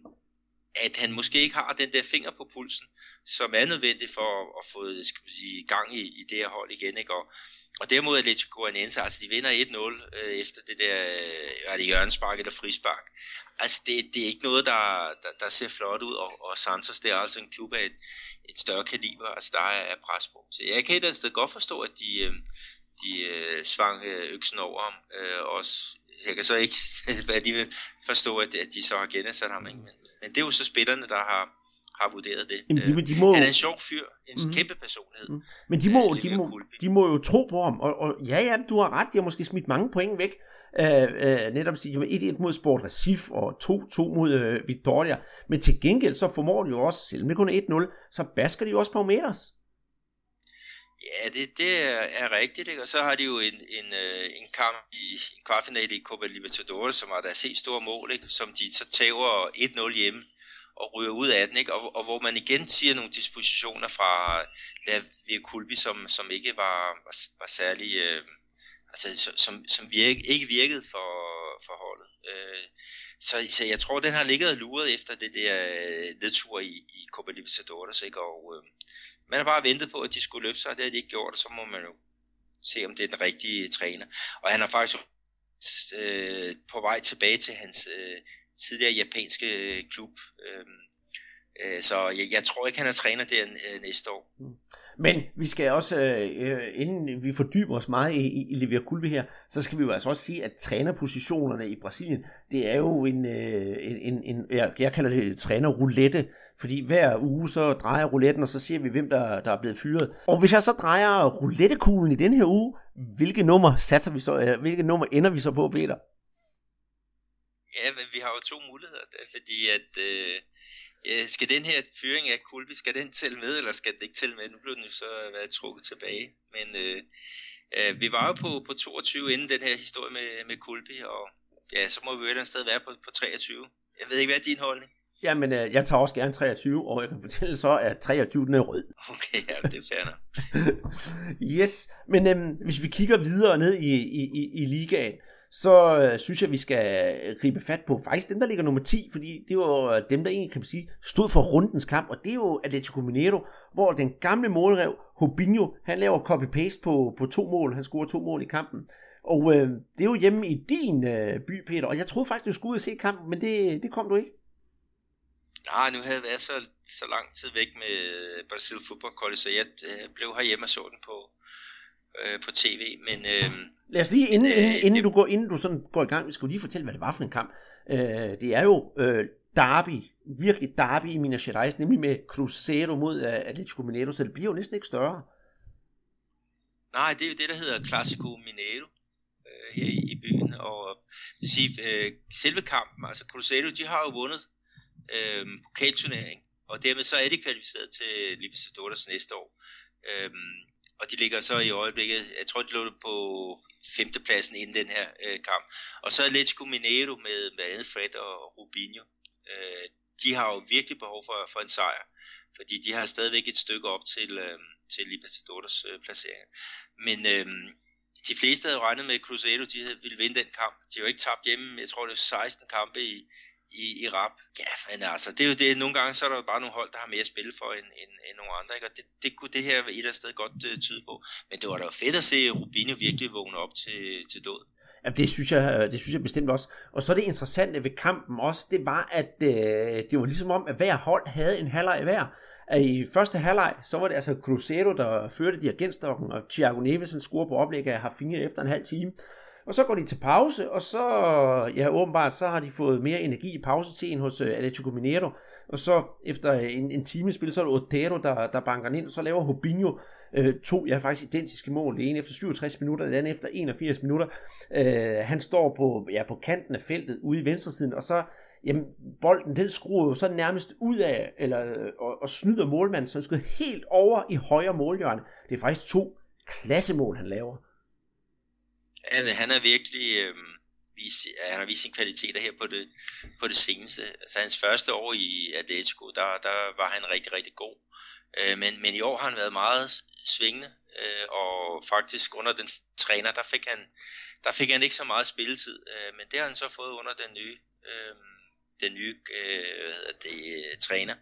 at han måske ikke har den der finger på pulsen, som er nødvendig for at få skal man sige, gang i, i det her hold igen. Ikke? Og, og derimod Atletico Goianense, altså de vinder 1-0 øh, efter det der, øh, er det hjørnespark eller frispark. Altså det, det er ikke noget, der, der, der ser flot ud, og, og Santos det er altså en klub af et, et større kaliber, altså der er, er pres på. Så jeg kan et sted godt forstå, at de, øh, de øh, svang øh, øksen over ham, øh, også jeg kan så ikke, hvad de vil forstå, at, at de så har genansat ham. Ikke? Men, men det er jo så spillerne, der har, har vurderet det. Jamen, de, de må... Han er en sjov fyr, en mm. kæmpe personlighed. Mm. Men de må, øh, de, må, de må jo tro på ham, og, og ja, ja, du har ret, de har måske smidt mange point væk. Uh, uh, netop sige, 1-1 mod Sport Recif og 2-2 mod uh, Victoria. Men til gengæld så formår de jo også, selvom det kun er 1-0, så basker de jo også på Meters. Ja, det, det er, rigtigt, ikke? og så har de jo en, en, øh, en kamp i en kvartfinale i Copa Libertadores, som var deres helt store mål, ikke? som de så tager 1-0 hjemme og ryger ud af den, ikke? Og, og hvor man igen siger nogle dispositioner fra Lavia Kulbi, som, som ikke var, var, var særlig, øh, altså som, som virke, ikke virkede for, for holdet. Øh, så, så jeg tror, den har ligget og luret efter det der øh, nedtur i, i Copa Libertadores, ikke? Og øh, man har bare ventet på, at de skulle løfte sig, og det har de ikke gjort, og så må man jo se, om det er den rigtige træner. Og han er faktisk øh, på vej tilbage til hans øh, tidligere japanske øh, klub. Øh, øh, så jeg, jeg tror ikke, han er træner der øh, næste år. Mm. Men vi skal også, øh, øh, inden vi fordyber os meget i, i, i Livia her, så skal vi jo altså også sige, at trænerpositionerne i Brasilien, det er jo en, øh, en, en, en jeg, jeg kalder det trænerroulette, fordi hver uge så drejer rouletten, og så ser vi, hvem der, der er blevet fyret. Og hvis jeg så drejer roulettekuglen i den her uge, hvilke nummer satser vi så, øh, hvilke nummer ender vi så på, Peter? Ja, men vi har jo to muligheder, fordi at... Øh øh, skal den her fyring af Kulby, skal den tælle med, eller skal den ikke tælle med? Nu blev den jo så været trukket tilbage. Men øh, øh, vi var jo på, på 22 inden den her historie med, med Kulby, og ja, så må vi jo et eller andet sted være på, på 23. Jeg ved ikke, hvad er din holdning? Jamen, øh, jeg tager også gerne 23, og jeg kan fortælle så, at 23 den er rød. Okay, ja, det er fair yes, men øh, hvis vi kigger videre ned i, i, i, i ligaen, så øh, synes jeg, vi skal gribe fat på faktisk dem, der ligger nummer 10, fordi det var øh, dem, der egentlig kan man sige, stod for rundens kamp, og det er jo Atletico Mineiro, hvor den gamle målrev, Hobinho, han laver copy-paste på, på to mål, han scorer to mål i kampen. Og øh, det er jo hjemme i din øh, by, Peter, og jeg troede faktisk, du skulle ud og se kampen, men det, det kom du ikke. Nej, nu havde jeg været så, så lang tid væk med Brasil Football College, så jeg øh, blev herhjemme og så den på, øh, på tv, men... Øh, Lad os lige, inden, øh, inden, inden, det, du går, inden du sådan går i gang, vi skal lige fortælle, hvad det var for en kamp. Øh, det er jo øh, derby, virkelig derby i Minas Gerais, nemlig med Cruzeiro mod uh, Atletico Mineiro, så det bliver jo næsten ikke større. Nej, det er jo det, der hedder Classico Mineiro øh, her i, i byen, og vil sige, øh, selve kampen, altså Cruzeiro, de har jo vundet øh, pokalturnering, og dermed så er de kvalificeret til Libertadores næste år. Øh, og de ligger så i øjeblikket, jeg tror de lå på femtepladsen inden den her øh, kamp. Og så Atletico Mineiro med med andet Fred og Rubinho. Øh, de har jo virkelig behov for, for en sejr, fordi de har stadigvæk et stykke op til, øh, til Libertadores øh, placering. Men øh, de fleste havde regnet med, at Cruzeiro de havde, ville vinde den kamp. De har jo ikke tabt hjemme, jeg tror det er 16 kampe i, i, i rap. Ja, men altså, det er jo det, nogle gange så er der jo bare nogle hold, der har mere at spille for end, end, end nogle andre, ikke? og det, det kunne det her et eller andet sted godt uh, tyde på. Men det var da fedt at se Rubinho virkelig vågne op til, til død. Ja, det synes, jeg, det synes jeg bestemt også. Og så det interessante ved kampen også, det var, at øh, det var ligesom om, at hver hold havde en halvleg hver. At I første halvleg, så var det altså Cruzeiro, der førte dirigentstokken, og Thiago Neves scorer på oplæg af Harfinha efter en halv time. Og så går de til pause, og så, ja åbenbart, så har de fået mere energi i pausetiden hos uh, Atletico Mineiro. Og så efter øh, en, en time spil, så er det Otero, der, der banker ind, og så laver Hobinho uh, øh, to, ja faktisk identiske mål. Det ene efter 67 minutter, det andet efter 81 minutter. Uh, han står på, ja, på kanten af feltet ude i venstresiden, og så jamen, bolden den skruer jo så nærmest ud af, eller, og, og snyder målmanden, så han skyder helt over i højre målhjørne. Det er faktisk to klassemål, han laver han, han er virkelig øh, vis, han har vist sine kvaliteter her på det, på det seneste. Altså hans første år i Atletico, der, der var han rigtig, rigtig god. Øh, men, men i år har han været meget svingende, øh, og faktisk under den træner, der fik han, der fik han ikke så meget spilletid, øh, men det har han så fået under den nye, øh, den nye øh, hvad hedder det, øh, træner.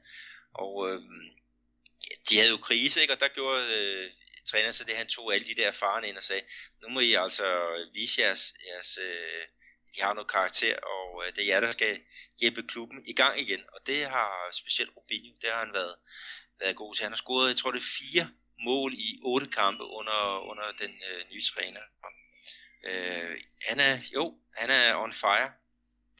Og øh, de havde jo krise, ikke? og der gjorde øh, træner, så det han tog alle de der erfarne ind og sagde, nu må I altså vise jeres, jeres øh, de har noget karakter, og øh, det er jer, der skal hjælpe klubben i gang igen. Og det har specielt Rubinho, det har han været, været god til. Han har scoret, jeg tror det er fire mål i otte kampe under, under den øh, nye træner. Øh, han er, jo, han er on fire.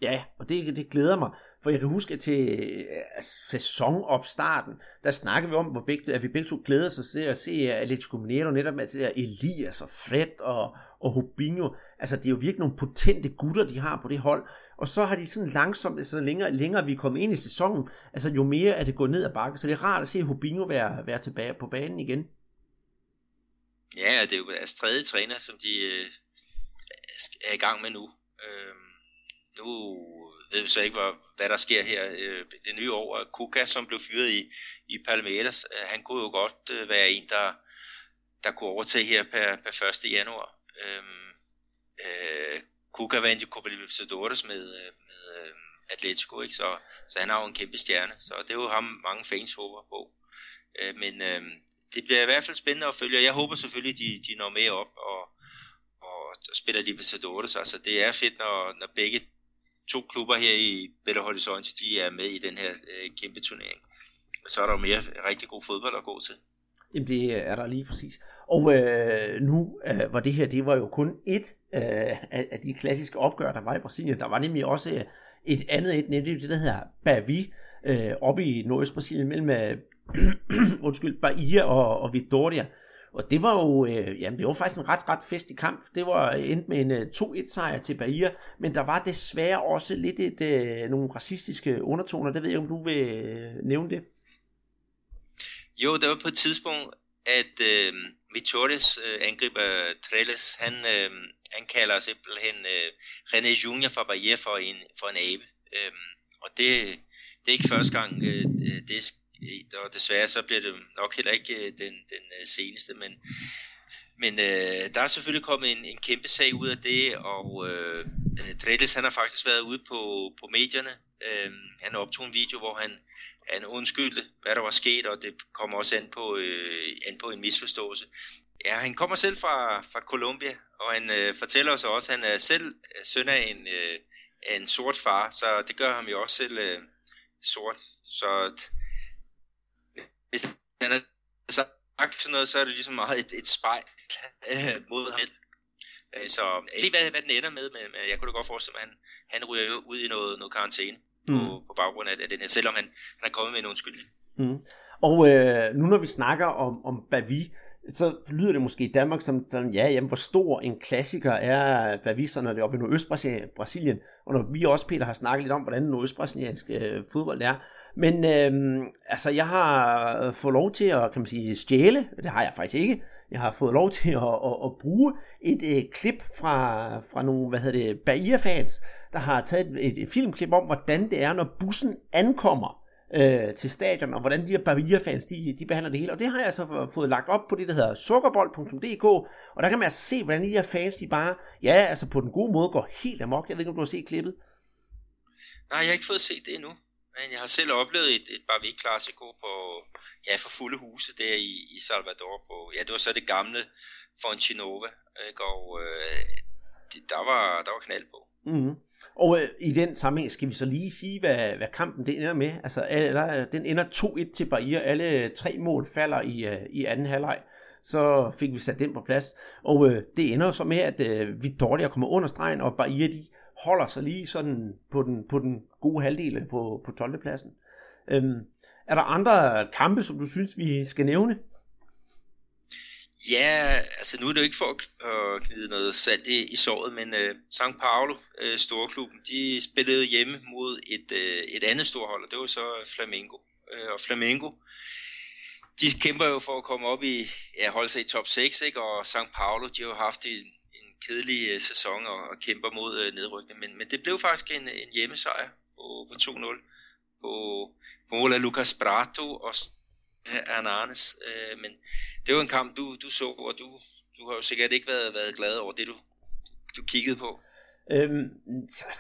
Ja, og det, det glæder mig, for jeg kan huske, at til øh, altså, sæsonopstarten, der snakkede vi om, hvor begge, at vi begge to glæder os til at se Atletico Mineiro netop med der Elias og Fred og, og Hobinho. Altså, det er jo virkelig nogle potente gutter, de har på det hold. Og så har de sådan langsomt, så længere, længere vi er kommet ind i sæsonen, altså jo mere er det gået ned ad bakke. Så det er rart at se Hobinho være, være tilbage på banen igen. Ja, det er jo deres tredje træner, som de øh, er i gang med nu. Øh, nu ved vi så ikke, hvad, hvad der sker her øh, det nye år. Kuka, som blev fyret i, i Palmeiras, øh, han kunne jo godt øh, være en, der, der kunne overtage her per, per 1. januar. Øhm, øh, Kuka vandt jo Copa Libertadores med, øh, med øh, Atletico, ikke? Så, så han har jo en kæmpe stjerne, så det er jo ham, mange fans håber på. Øh, men øh, det bliver i hvert fald spændende at følge, og jeg håber selvfølgelig, de, de når med op og, og spiller Libertadores. Altså det er fedt, når, når begge to klubber her i Belo Horizonte, de er med i den her øh, kæmpe turnering. Så er der jo mere rigtig god fodbold at gå til. Jamen det er der lige præcis. Og øh, nu øh, var det her, det var jo kun et øh, af, af de klassiske opgør, der var i Brasilien. Der var nemlig også øh, et andet et, nemlig det, der hedder Bavi, øh, oppe i Nordøst Brasilien, mellem øh, undskyld, Bahia og, og Vitória. Og det var jo, øh, jamen det var faktisk en ret, ret festlig kamp. Det var øh, endt med en øh, 2-1 sejr til Bahia, men der var desværre også lidt et, øh, nogle racistiske undertoner. Det ved jeg, om du vil øh, nævne det. Jo, der var på et tidspunkt, at øh, Vitores øh, angriber Trellis, han, øh, han kalder simpelthen øh, René Junior fra Bahia for en, for en abe. Øh, og det, det er ikke første gang, øh, øh det er og desværre så bliver det nok heller ikke øh, den, den øh, seneste, men, men øh, der er selvfølgelig kommet en, en kæmpe sag ud af det, og øh, øh Dredels han har faktisk været ude på, på medierne. Øh, han optog en video, hvor han, han undskyldte, hvad der var sket, og det kommer også an på, øh, an på en misforståelse. Ja, han kommer selv fra, fra Colombia, og han øh, fortæller os også, at han er selv søn af en, øh, en sort far, så det gør ham jo også selv øh, sort. Så hvis han er sagt sådan noget, så er det ligesom meget et, et spejl øh, mod ham. Øh, så jeg ved hvad, hvad den ender med, men jeg kunne da godt forestille mig, at han, han ryger ud i noget, noget karantæne mm. på, på baggrund af, af den her, selvom han, han er kommet med en undskyldning. Mm. Og øh, nu når vi snakker om, om Bavi, så lyder det måske i Danmark som sådan, ja, jamen, hvor stor en klassiker er Bavisterne når det er oppe i Nordøst-Brasilien, og når vi også, Peter, har snakket lidt om, hvordan nordøst-brasiliansk øh, fodbold er. Men øh, altså, jeg har øh, fået lov til at, kan man sige, stjæle, det har jeg faktisk ikke, jeg har fået lov til at, at, at bruge et øh, klip fra, fra nogle, hvad hedder det, Bahia-fans, der har taget et, et filmklip om, hvordan det er, når bussen ankommer øh, til stadion, og hvordan de her Bahia-fans, de, de behandler det hele. Og det har jeg altså så fået lagt op på det, der hedder sukkerbold.dk, og der kan man altså se, hvordan de her fans, de bare, ja, altså på den gode måde går helt amok. Jeg ved ikke, om du har set klippet? Nej, jeg har ikke fået set det endnu. Men jeg har selv oplevet et, et Barbie Classico på, ja, for fulde huse der i, i Salvador. På, ja, det var så det gamle Fonchinova, ikke? og øh, det, der, var, der var knald på. Mm-hmm. Og øh, i den sammenhæng skal vi så lige sige, hvad, hvad kampen det ender med. Altså, eller, øh, den ender 2-1 til Bahia. Alle tre mål falder i, øh, i anden halvleg. Så fik vi sat den på plads. Og øh, det ender så med, at øh, Vittoria kommer under stregen, og Bahia de holder sig lige sådan på den, på den gode halvdel øh, på, på 12. pladsen. Øhm, er der andre kampe, som du synes, vi skal nævne? Ja, altså nu er det jo ikke for at knide øh, noget salt i, i såret, men øh, uh, St. Paulo, uh, storklubben, de spillede hjemme mod et, uh, et andet storhold, og det var så Flamengo. Uh, og Flamengo, de kæmper jo for at komme op i, ja, holde sig i top 6, ikke? og St. Paulo, de har jo haft en, en kedelig uh, sæson og, og kæmper mod uh, nedrykning, men, men det blev faktisk en, en hjemmesejr på, på 2-0 på, på mål af Lucas Prato og Arne Arnes. Øh, men det var en kamp, du, du så, og du, du har jo sikkert ikke været, været glad over det, du, du kiggede på. Øhm,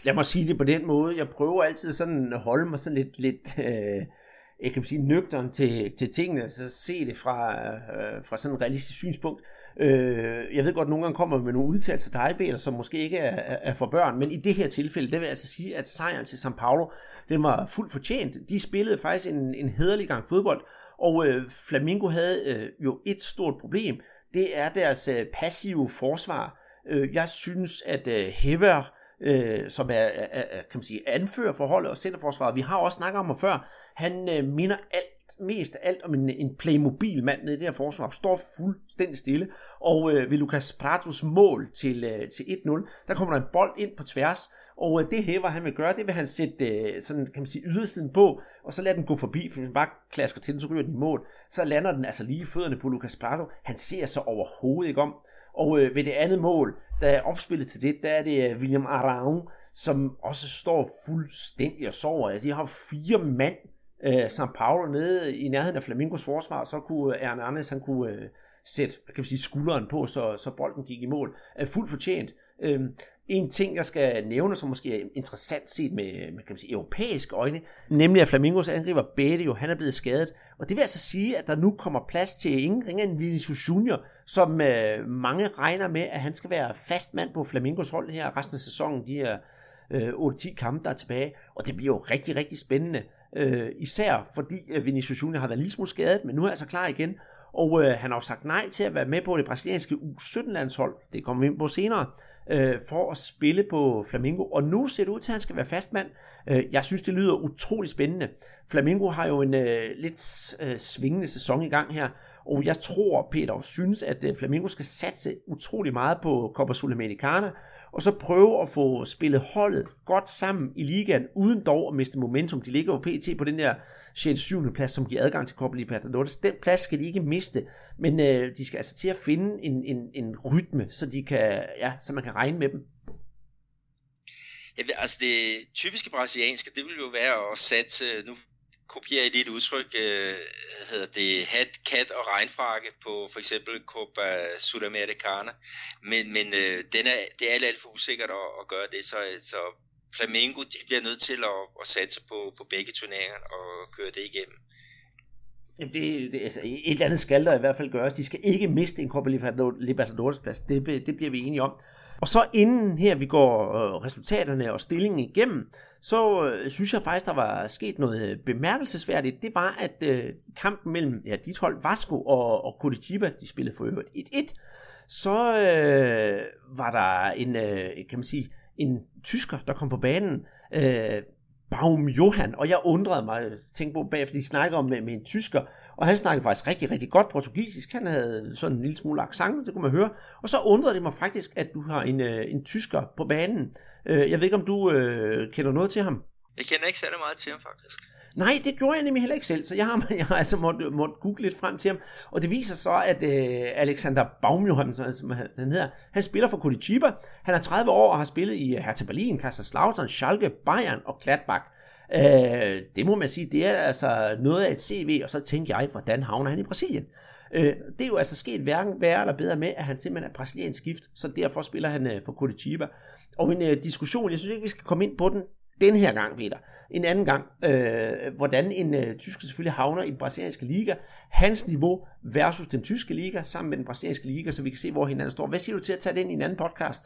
lad mig sige det på den måde. Jeg prøver altid sådan at holde mig sådan lidt, lidt øh, jeg kan sige, nøgteren til, til tingene, så se det fra, øh, fra sådan en realistisk synspunkt. Øh, jeg ved godt, at nogle gange kommer med nogle udtalelser til dig, som måske ikke er, er for børn, men i det her tilfælde, det vil jeg altså sige, at sejren til São Paulo, den var fuldt fortjent. De spillede faktisk en, en hederlig gang fodbold, og øh, Flamingo havde øh, jo et stort problem. Det er deres øh, passive forsvar. Øh, jeg synes, at øh, Hever, øh, som er, er, er, kan man sige, anfører forholdet og centerforsvaret, vi har også snakket om ham før, han øh, minder alt mest af alt om en, en Playmobil-mand nede i det her forsvar, står fuldstændig stille, og øh, ved Lucas Pratos mål til, øh, til 1-0, der kommer der en bold ind på tværs, og øh, det det hæver han vil gøre, det vil han sætte øh, sådan, kan man sige, ydersiden på, og så lader den gå forbi, for hvis man bare klasker til den, så ryger den i mål. Så lander den altså lige i fødderne på Lucas Prato. Han ser sig overhovedet ikke om. Og øh, ved det andet mål, der er opspillet til det, der er det øh, William Arau, som også står fuldstændig og sover. Altså, de har fire mand, øh, São Paulo nede i nærheden af Flamingos forsvar, så kunne Hernandez, han kunne øh, sætte kan man sige, skulderen på, så, så bolden gik i mål. Er fuldt fortjent. Øh, en ting, jeg skal nævne, som måske er interessant set med, med kan man sige, europæiske øjne, nemlig at Flamingos angriber Bede jo, han er blevet skadet. Og det vil altså sige, at der nu kommer plads til ingen ringer end Vinicius Junior, som øh, mange regner med, at han skal være fast mand på Flamingos hold her resten af sæsonen, de her øh, 8-10 kampe, der er tilbage. Og det bliver jo rigtig, rigtig spændende. Øh, især fordi øh, Vinicius Junior har været lige smule skadet, men nu er han altså klar igen. Og øh, han har jo sagt nej til at være med på det brasilianske U17-landshold, det kommer vi ind på senere, øh, for at spille på Flamingo. Og nu ser det ud til, at han skal være fastmand. Øh, jeg synes, det lyder utrolig spændende. Flamingo har jo en øh, lidt øh, svingende sæson i gang her, og jeg tror, Peter, synes, at øh, Flamingo skal satse utrolig meget på Copa Sudamericana, og så prøve at få spillet holdet godt sammen i ligaen, uden dog at miste momentum. De ligger jo pt. på den der 6. 7. plads, som giver adgang til Copa Libertadores. Den plads skal de ikke miste, men øh, de skal altså til at finde en, en, en rytme, så, de kan, ja, så man kan regne med dem. Ja, altså det typiske brasilianske, det vil jo være at satse, nu kopierer i et udtryk, øh, hedder det hat, kat og regnfrakke på for eksempel Copa Sudamericana, men, men øh, den er, det er alt, alt for usikkert at, at gøre det, så, så Flamengo de bliver nødt til at, at satse på, på begge turneringer og køre det igennem. Jamen det, det, altså, et eller andet skal der i hvert fald gøres. De skal ikke miste en Copa Libertadores plads. Det, det bliver vi enige om. Og så inden her vi går øh, resultaterne og stillingen igennem, så øh, synes jeg faktisk, der var sket noget øh, bemærkelsesværdigt. Det var, at øh, kampen mellem ja, dit hold Vasco og, og Curitiba, de spillede for øvrigt 1-1, så øh, var der en, øh, kan man sige, en tysker, der kom på banen, øh, Baum Johan, og jeg undrede mig, øh, tænkte på bagefter, de snakker om med, med en tysker, og han snakkede faktisk rigtig, rigtig godt portugisisk. Han havde sådan en lille smule accent, det kunne man høre. Og så undrede det mig faktisk, at du har en, øh, en tysker på banen. Øh, jeg ved ikke, om du øh, kender noget til ham? Jeg kender ikke særlig meget til ham, faktisk. Nej, det gjorde jeg nemlig heller ikke selv, så jeg har, jeg har altså måttet, måtte google lidt frem til ham. Og det viser så, at øh, Alexander Baumjohann, som han hedder, han spiller for Curitiba. Han er 30 år og har spillet i øh, Hertha Berlin, Kaiserslautern, Schalke, Bayern og Gladbach. Øh, det må man sige, det er altså noget af et CV, og så tænkte jeg, hvordan havner han i Brasilien? Øh, det er jo altså sket hverken værre eller bedre med, at han simpelthen er brasiliansk gift, så derfor spiller han øh, for Curitiba. Og en øh, diskussion, jeg synes ikke, vi skal komme ind på den den her gang, Peter. En anden gang, øh, hvordan en øh, tysker selvfølgelig havner i den brasilianske liga. Hans niveau versus den tyske liga, sammen med den brasilianske liga, så vi kan se, hvor hinanden står. Hvad siger du til at tage den i en anden podcast?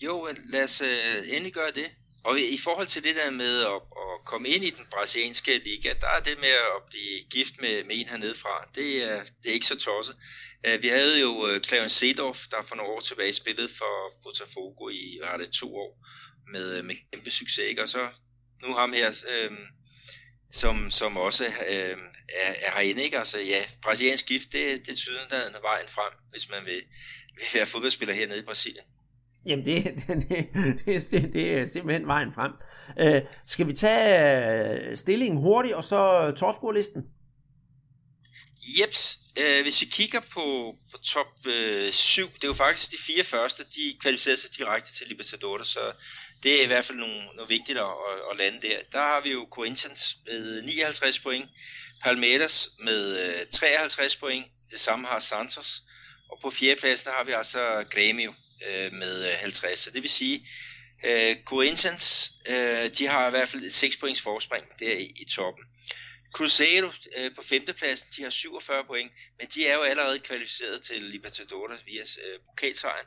Jo, øh, lad os øh, endelig gøre det. Og i forhold til det der med at, at komme ind i den brasilianske liga, der er det med at blive gift med, med en hernede fra, det er, det er ikke så tosset. Øh, vi havde jo øh, Clarence Seedorf, der for nogle år tilbage spillede for Botafogo i rette to år med, øh, med kæmpe succes. Ikke? Og så nu ham her, øh, som, som også øh, er, er herinde. Ikke? Altså ja, brasiliansk gift, det, det er tydeligt vejen frem, hvis man vil, vil være fodboldspiller hernede i Brasilien. Jamen, det, det, det, det, det er simpelthen vejen frem. Uh, skal vi tage uh, stillingen hurtigt, og så topscore-listen? Jeps. Uh, hvis vi kigger på, på top uh, 7, det er jo faktisk de fire første, de kvalificerer sig direkte til Libertadores, så det er i hvert fald nogle, noget vigtigt at, at, at lande der. Der har vi jo Corinthians med 59 point, Palmeiras med øh, 53 point, det samme har Santos, og på fjerdepladsen har vi altså Grêmio øh, med øh, 50. Så det vil sige, øh, Corinthians, øh, de har i hvert fald 6 points forspring der i, i toppen. Cruzeiro øh, på femtepladsen, de har 47 point, men de er jo allerede kvalificeret til Libertadores via øh, pokalsejren.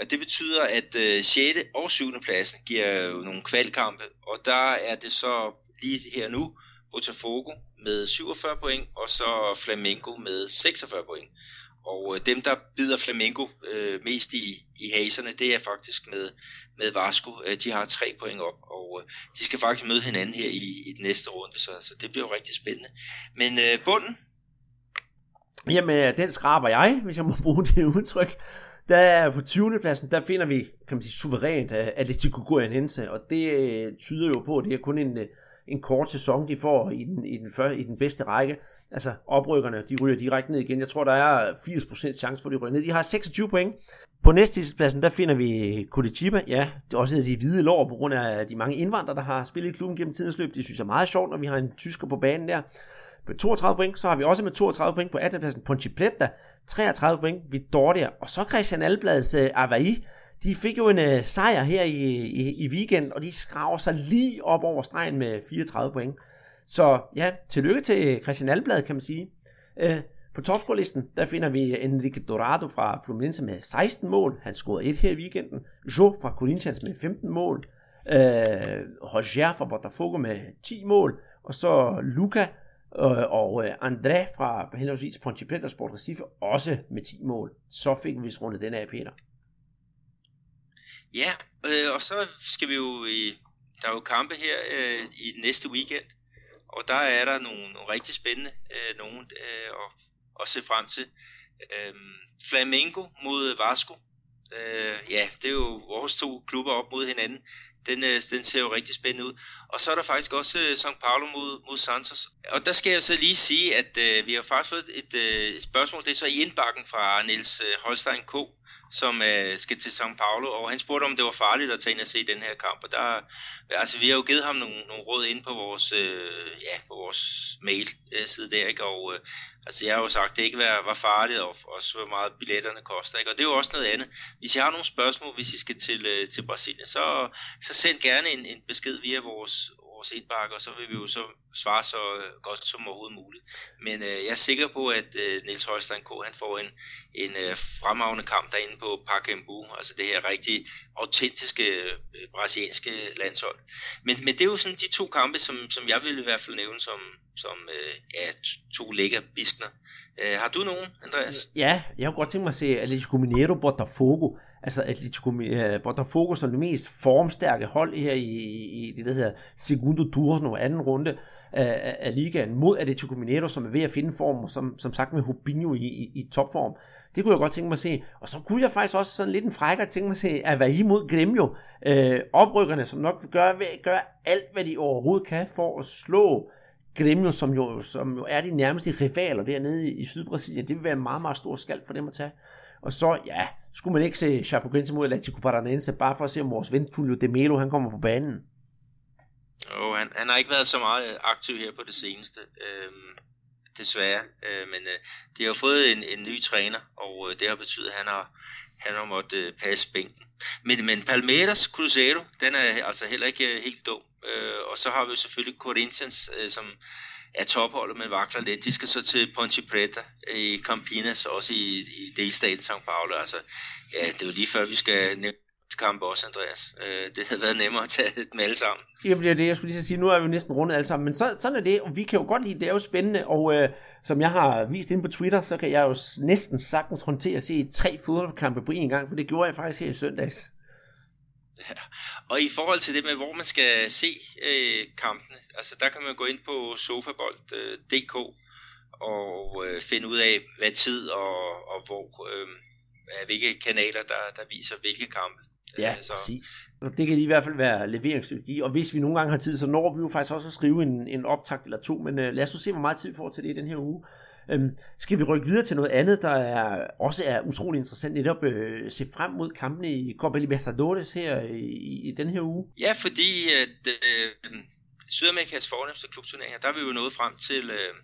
Og det betyder, at øh, 6. og 7. pladsen giver jo nogle kvalkampe, og der er det så lige her nu Botafogo med 47 point, og så Flamengo med 46 point. Og øh, dem, der bider Flamengo øh, mest i, i haserne, det er faktisk med, med Vasco. Øh, de har tre point op, og øh, de skal faktisk møde hinanden her i, i den næste runde, så, så det bliver jo rigtig spændende. Men øh, bunden? Jamen, øh, den skraber jeg, hvis jeg må bruge det udtryk. Der på 20. pladsen, der finder vi, kan man sige, suverænt øh, Atletico Goianense, og det øh, tyder jo på, at det er kun en, øh, en kort sæson, de får i den, i den, før, i den bedste række. Altså oprykkerne, de ryger direkte ned igen. Jeg tror, der er 80% chance for, at de ryger ned. De har 26 point. På næste pladsen, der finder vi Curitiba. Ja, det er også de hvide lår på grund af de mange indvandrere, der har spillet i klubben gennem tidens løb. Det synes jeg er meget sjovt, når vi har en tysker på banen der. Med 32 point, så har vi også med 32 point på 18. pladsen Ponte 33 point Vittoria, og så Christian Alblads øh, uh, Avaí, de fik jo en uh, sejr her i, i, i weekend, og de skraver sig lige op over stregen med 34 point. Så ja, tillykke til Christian Alblad, kan man sige. Uh, på topscorelisten, der finder vi Enrique Dorado fra Fluminense med 16 mål. Han scorede et her i weekenden. Jo fra Corinthians med 15 mål. Øh, Roger fra Botafogo med 10 mål. Og så Luca Øh, og André fra henholdsvis Ponte og Sport Recife også med 10 mål. Så fik vi rundet den af, Peter. Ja, øh, og så skal vi jo i, der er jo kampe her øh, i næste weekend, og der er der nogle, nogle rigtig spændende øh, nogen øh, at, at se frem til. Øh, Flamengo mod Vasco. Øh, ja, det er jo vores to klubber op mod hinanden. Den, øh, den ser jo rigtig spændende ud. Og så er der faktisk også øh, São Paulo mod, mod Santos. Og der skal jeg så lige sige, at øh, vi har faktisk fået et, øh, spørgsmål, det er så i indbakken fra Niels øh, Holstein K., som øh, skal til São Paulo, og han spurgte, om det var farligt at tage ind og se den her kamp, og der, altså vi har jo givet ham nogle, nogle råd ind på vores, øh, ja, på vores mail-side øh, der, ikke? og øh, altså jeg har jo sagt, det ikke var, var farligt, og også hvor meget billetterne koster, ikke? og det er jo også noget andet. Hvis I har nogle spørgsmål, hvis I skal til, øh, til Brasilien, så, så send gerne en, en besked via vores, vores indbakke, og så vil vi jo så svare så øh, godt som overhovedet muligt. Men øh, jeg er sikker på, at øh, Niels Højstrand K. han får en, en øh, fremragende kamp derinde på Pacaembu, altså det her rigtig autentiske øh, brasilianske landshold. Men, men det er jo sådan de to kampe, som, som jeg vil i hvert fald nævne som, som øh, ja, to lækker biskner. Øh, har du nogen, Andreas? Ja, jeg kunne godt tænke mig at se Atletico Mineiro Botafogo. Altså Atletico øh, hvor der fokus som det mest formstærke hold her i, i det, der hedder Segundo Turno, anden runde af, af ligaen, mod Atletico Mineiro, som er ved at finde form, og som, som sagt med Rubinho i, i, i topform. Det kunne jeg godt tænke mig at se. Og så kunne jeg faktisk også sådan lidt en frækker tænke mig at se Avaí mod Gremio. Øh, oprykkerne, som nok gør, gør alt, hvad de overhovedet kan for at slå Gremio, som jo, som jo er de nærmeste rivaler dernede i Sydbrasilien. Det vil være en meget, meget stor skald for dem at tage. Og så, ja, skulle man ikke se Chapecoense mod Atletico Paranaense, bare for at se, om vores ven Tulio de Melo, han kommer på banen. Jo, han, han har ikke været så meget øh, aktiv her på det seneste, øhm, desværre. Øh, men øh, de har fået en, en ny træner, og øh, det har betydet, at han har, han har måttet øh, passe bænken. Men, men Palmeiras Cruzeiro, den er altså heller ikke øh, helt dum. Øh, og så har vi selvfølgelig Corinthians, øh, som er topholdet, men vakler lidt. De skal så til Ponte Preta i Campinas, også i, i delstaten São Paulo. Altså, ja, det er jo lige før, vi skal nævne kamp også, Andreas. Øh, det havde været nemmere at tage dem alle sammen. Det bliver det, jeg skulle lige sige. Nu er vi jo næsten rundet alle sammen. Men så, sådan er det, og vi kan jo godt lide, det er jo spændende. Og øh, som jeg har vist inde på Twitter, så kan jeg jo næsten sagtens håndtere at se tre fodboldkampe på én gang, for det gjorde jeg faktisk her i søndags. Ja. Og i forhold til det med, hvor man skal se øh, kampene, altså der kan man gå ind på sofabold.dk øh, og øh, finde ud af, hvad tid og, og hvor, øh, hvilke kanaler, der, der viser hvilke kampe. Ja, så. præcis. Og det kan i hvert fald være leveringsstrategi, og hvis vi nogle gange har tid, så når vi jo faktisk også at skrive en, en optakt eller to, men øh, lad os nu se, hvor meget tid vi får til det i den her uge. Øhm, skal vi rykke videre til noget andet, der er, også er utrolig interessant, netop øh, se frem mod kampene i Copa Libertadores her i, i den her uge? Ja, fordi at, øh, Sydamerikas fornemmeste klubturneringer, der er vi jo nået frem til, øh,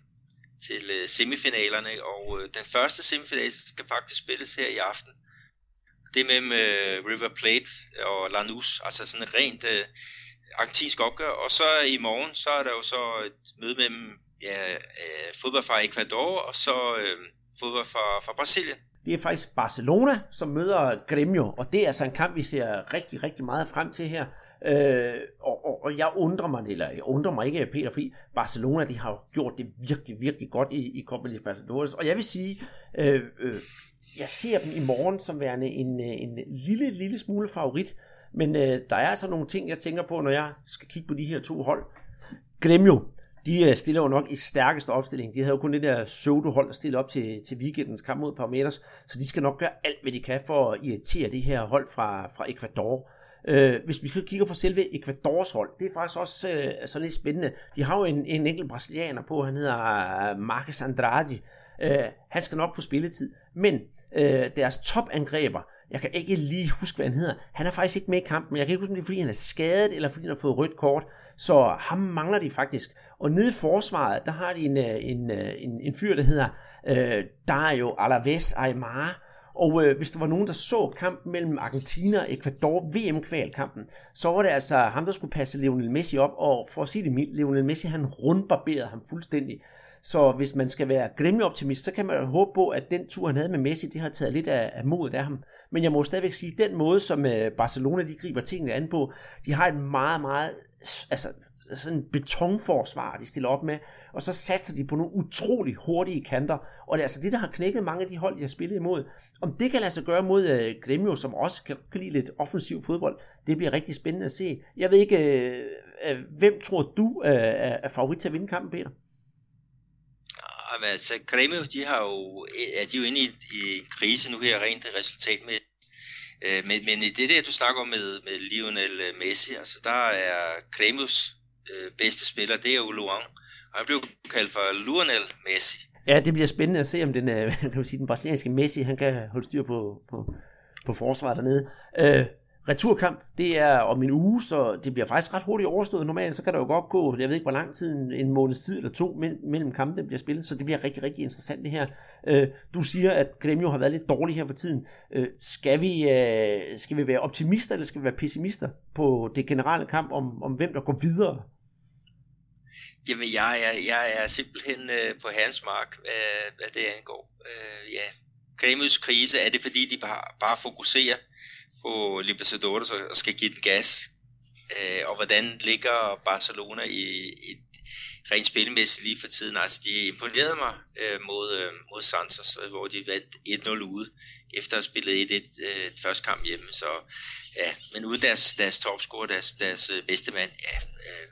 til øh, semifinalerne, og øh, den første semifinal skal faktisk spilles her i aften. Det er mellem øh, River Plate og Lanús, altså sådan et rent øh, argentinsk opgør. Og så i morgen, så er der jo så et møde mellem ja, øh, fodbold fra Ecuador og så øh, fodbold fra, fra Brasilien. Det er faktisk Barcelona, som møder Gremio, og det er altså en kamp, vi ser rigtig, rigtig meget frem til her. Øh, og, og, og jeg undrer mig, eller jeg undrer mig ikke, Peter, fordi Barcelona, de har jo gjort det virkelig, virkelig godt i, i Copa Libertadores. Og jeg vil sige, øh, øh, jeg ser dem i morgen som værende en, øh, en lille, lille smule favorit. Men øh, der er altså nogle ting, jeg tænker på, når jeg skal kigge på de her to hold. Gremio, de øh, stiller jo nok i stærkeste opstilling. De havde jo kun det der pseudo-hold, der stille op til, til weekendens kamp mod Parameters, så de skal nok gøre alt, hvad de kan for at irritere det her hold fra, fra Ecuador. Øh, hvis vi kigger på selve Ecuadors hold, det er faktisk også øh, sådan lidt spændende. De har jo en, en enkelt brasilianer på, han hedder øh, Marques Marcus Andrade. Øh, han skal nok få spilletid, men øh, deres topangreber, jeg kan ikke lige huske, hvad han hedder. Han er faktisk ikke med i kampen, men jeg kan ikke huske, om det er, fordi han er skadet, eller fordi han har fået rødt kort. Så ham mangler de faktisk. Og nede i forsvaret, der har de en, øh, en, øh, en, en fyr, der hedder øh, Dario Alaves Aymar. Og øh, hvis der var nogen, der så kampen mellem Argentina og Ecuador, VM-kvalkampen, så var det altså ham, der skulle passe Lionel Messi op, og for at sige det mildt, Lionel Messi han rundbarberede ham fuldstændig. Så hvis man skal være Gremio-optimist, så kan man jo håbe på, at den tur, han havde med Messi, det har taget lidt af, af modet af ham. Men jeg må stadigvæk sige, at den måde, som øh, Barcelona de griber tingene an på, de har et meget, meget altså, sådan en betonforsvar, de stiller op med, og så satser de på nogle utrolig hurtige kanter, og det er altså det, der har knækket mange af de hold, de har spillet imod. Om det kan lade sig gøre mod øh, uh, Gremio, som også kan, kan lide lidt offensiv fodbold, det bliver rigtig spændende at se. Jeg ved ikke, uh, uh, hvem tror du uh, er favorit til at vinde kampen, Peter? Jamen, altså, Gremio, de har jo, er de jo inde i, i en krise nu her, rent resultat med øh, men, men i det der, du snakker om med, med Lionel Messi, altså der er Kremius øh, bedste spiller, det er jo Luan. Og han blev kaldt for Lionel Messi. Ja, det bliver spændende at se, om den, øh, kan man sige, den brasilianske Messi, han kan holde styr på, på, på forsvaret dernede. Øh, returkamp, det er om en uge, så det bliver faktisk ret hurtigt overstået. Normalt så kan der jo godt gå, jeg ved ikke hvor lang tid, en måneds tid eller to mellem kampe bliver spillet, så det bliver rigtig, rigtig interessant det her. Øh, du siger, at Gremio har været lidt dårlig her for tiden. Øh, skal, vi, øh, skal vi være optimister, eller skal vi være pessimister på det generelle kamp om, om hvem der går videre Jamen, jeg er, jeg er simpelthen øh, på hans mark, hvad, hvad det angår. Øh, ja, Kremls krise, er det fordi, de bare, bare fokuserer på Libertadores og skal give den gas? Øh, og hvordan ligger Barcelona i, i rent spilmæssigt lige for tiden? Altså, de imponerede mig øh, mod, øh, mod Santos, hvor de vandt 1-0 ude, efter at have spillet 1-1 øh, første kamp hjemme. Så ja, men uden deres, deres topscorer, deres, deres øh, bedste mand, ja, øh,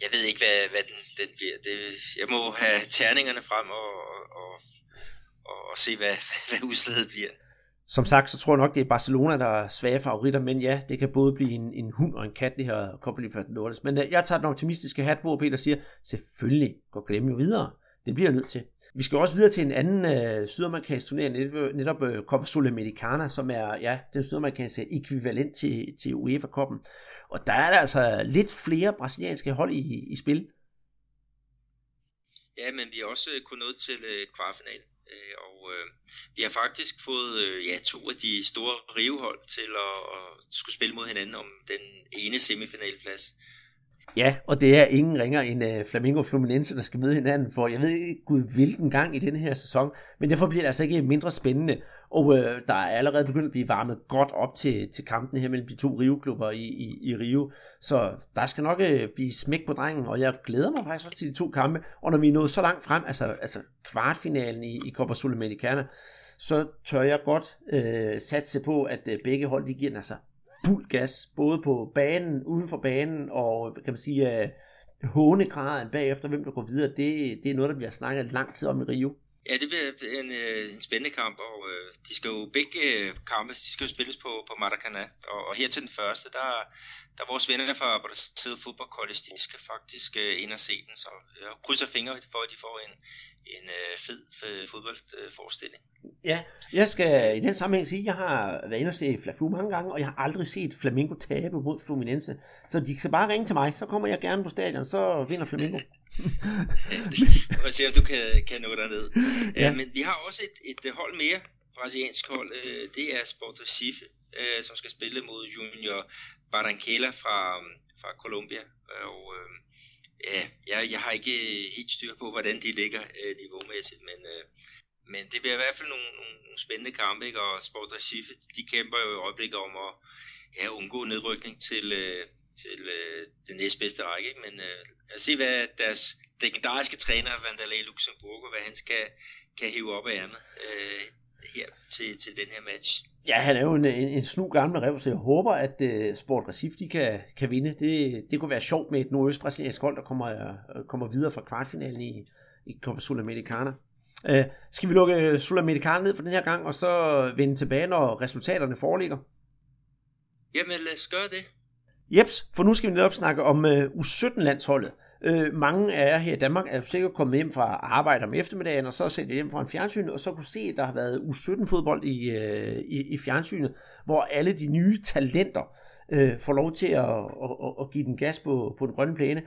jeg ved ikke, hvad, hvad den, den bliver. Det, jeg må have terningerne frem og, og, og, og se, hvad, hvad udslaget bliver. Som sagt, så tror jeg nok, det er Barcelona, der er svage favoritter, men ja, det kan både blive en, en hund og en kat, det her Copa Libertadores. Men øh, jeg tager den optimistiske hat på, Peter siger, selvfølgelig går Grêmio videre. Det bliver jeg nødt til. Vi skal også videre til en anden øh, sydamerikansk turnering, netop, øh, netop øh, Copa Sudamericana, som er ja, den sydamerikanske ekvivalent til, til UEFA-koppen. Og der er der altså lidt flere brasilianske hold i, i spil. Ja, men vi er også øh, kun nået til øh, kvartfinalen. Øh, og øh, vi har faktisk fået øh, ja, to af de store rivehold til at, at skulle spille mod hinanden om den ene semifinalplads. Ja, og det er ingen ringer end uh, Flamingo Fluminense, der skal møde hinanden for, jeg ved ikke gud hvilken gang i denne her sæson, men derfor bliver det altså ikke mindre spændende. Og øh, der er allerede begyndt at blive varmet godt op til, til kampen her mellem de to Rio-klubber i, i, i Rio. Så der skal nok øh, blive smæk på drengen, og jeg glæder mig faktisk også til de to kampe. Og når vi er nået så langt frem, altså, altså kvartfinalen i, i Copa Sudamericana, så tør jeg godt øh, satse på, at øh, begge hold de giver den altså fuld gas, både på banen, uden for banen, og kan man sige, øh, hånegraden bagefter, hvem der går videre, det, det er noget, der bliver snakket lang tid om i Rio. Ja, det bliver en, øh, en spændende kamp, og øh, de skal jo begge øh, kampe, de skal jo spilles på, på Maracanã. Og, og her til den første, der, der er vores venner fra Brasil Football College, de skal faktisk øh, ind og se den, så jeg krydser fingre for, at de får en, en øh, fed, fed fodboldforestilling. Ja, jeg skal i den sammenhæng sige, at jeg har været inde og se Flafu mange gange, og jeg har aldrig set Flamingo tabe mod Fluminense. Så de skal bare ringe til mig, så kommer jeg gerne på stadion, så vinder Flamingo. og se om du kan, kan nå derned. Ja. Uh, men vi har også et, et hold mere, brasiliansk hold, uh, det er Sport Recife, uh, som skal spille mod Junior Barranquilla fra, øhm, fra Colombia. Og øh, ja, jeg, jeg har ikke helt styr på, hvordan de ligger øh, niveaumæssigt, men, øh, men det bliver i hvert fald nogle, nogle, nogle spændende kampe, ikke? og Sport Recife, de kæmper jo i øjeblikket om at ja, undgå nedrykning til, øh, til øh, den næstbedste række. Ikke? Men øh, lad os se, hvad deres legendariske træner, Vandalay Luxemburg, hvad han skal, kan hive op af ærmet Øh, her til, til den her match. Ja, han er jo en, en, en snu gammel rev, så jeg håber, at uh, Sport Recife de kan, kan vinde. Det, det kunne være sjovt med et nordøstbrasiliansk hold, der kommer, uh, kommer videre fra kvartfinalen i, i Copa Sudamericana. Uh, skal vi lukke Sudamericana ned for den her gang, og så vende tilbage, når resultaterne foreligger? Jamen lad os gøre det. Jeps, for nu skal vi netop snakke om uh, U17-landsholdet. Øh, mange af jer her i Danmark er sikkert kommet hjem fra arbejde om eftermiddagen, og så set hjem fra en fjernsyn, og så kunne se, at der har været U17-fodbold i, øh, i, i fjernsynet, hvor alle de nye talenter øh, får lov til at, at, at, at give den gas på, på den grønne plæne.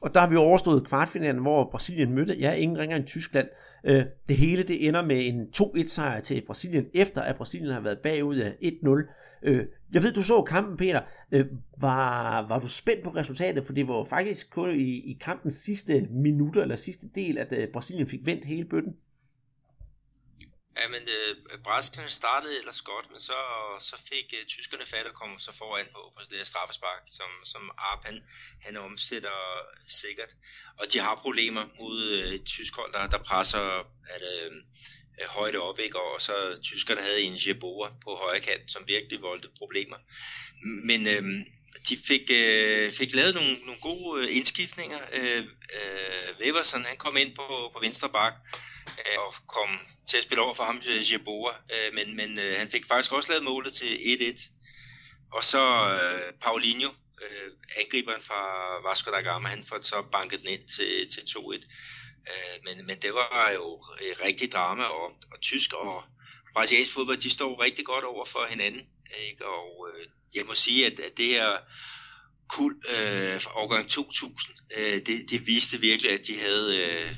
Og der har vi overstået kvartfinalen, hvor Brasilien mødte, ja, ingen ringer end Tyskland. Øh, det hele det ender med en 2-1 sejr til Brasilien, efter at Brasilien har været bagud af 1-0. Øh, jeg ved, du så kampen, Peter. Øh, var, var du spændt på resultatet? For det var faktisk kun i, i kampens sidste minutter, eller sidste del, at øh, Brasilien fik vendt hele bøtten. Ja, men øh, Brasilien startede ellers godt, men så, så fik øh, tyskerne fat og kom så foran på, på det her straffespark, som, som Arp han, han omsætter sikkert. Og de har problemer mod øh, tysk hold, der, der presser at, øh, Øh, højt op, ikke? og så tyskerne havde en Jeboa på højre kant, som virkelig voldte problemer. Men øh, de fik, øh, fik lavet nogle, nogle gode øh, indskiftninger. Øh, øh, Weversen, han kom ind på, på venstre bak, øh, og kom til at spille over for ham, øh, Jeboa, øh, men, men øh, han fik faktisk også lavet målet til 1-1. Og så øh, Paulinho, øh, angriberen fra Vasco da Gama, han får så banket den ind til, til 2-1. Øh, men, men det var jo et rigtig drama, og, og tysk og brasiliansk fodbold, de står rigtig godt over for hinanden. Ikke? Og øh, jeg må sige, at, at det her kul øh, årgang 2000, øh, det, det viste virkelig, at de havde, øh,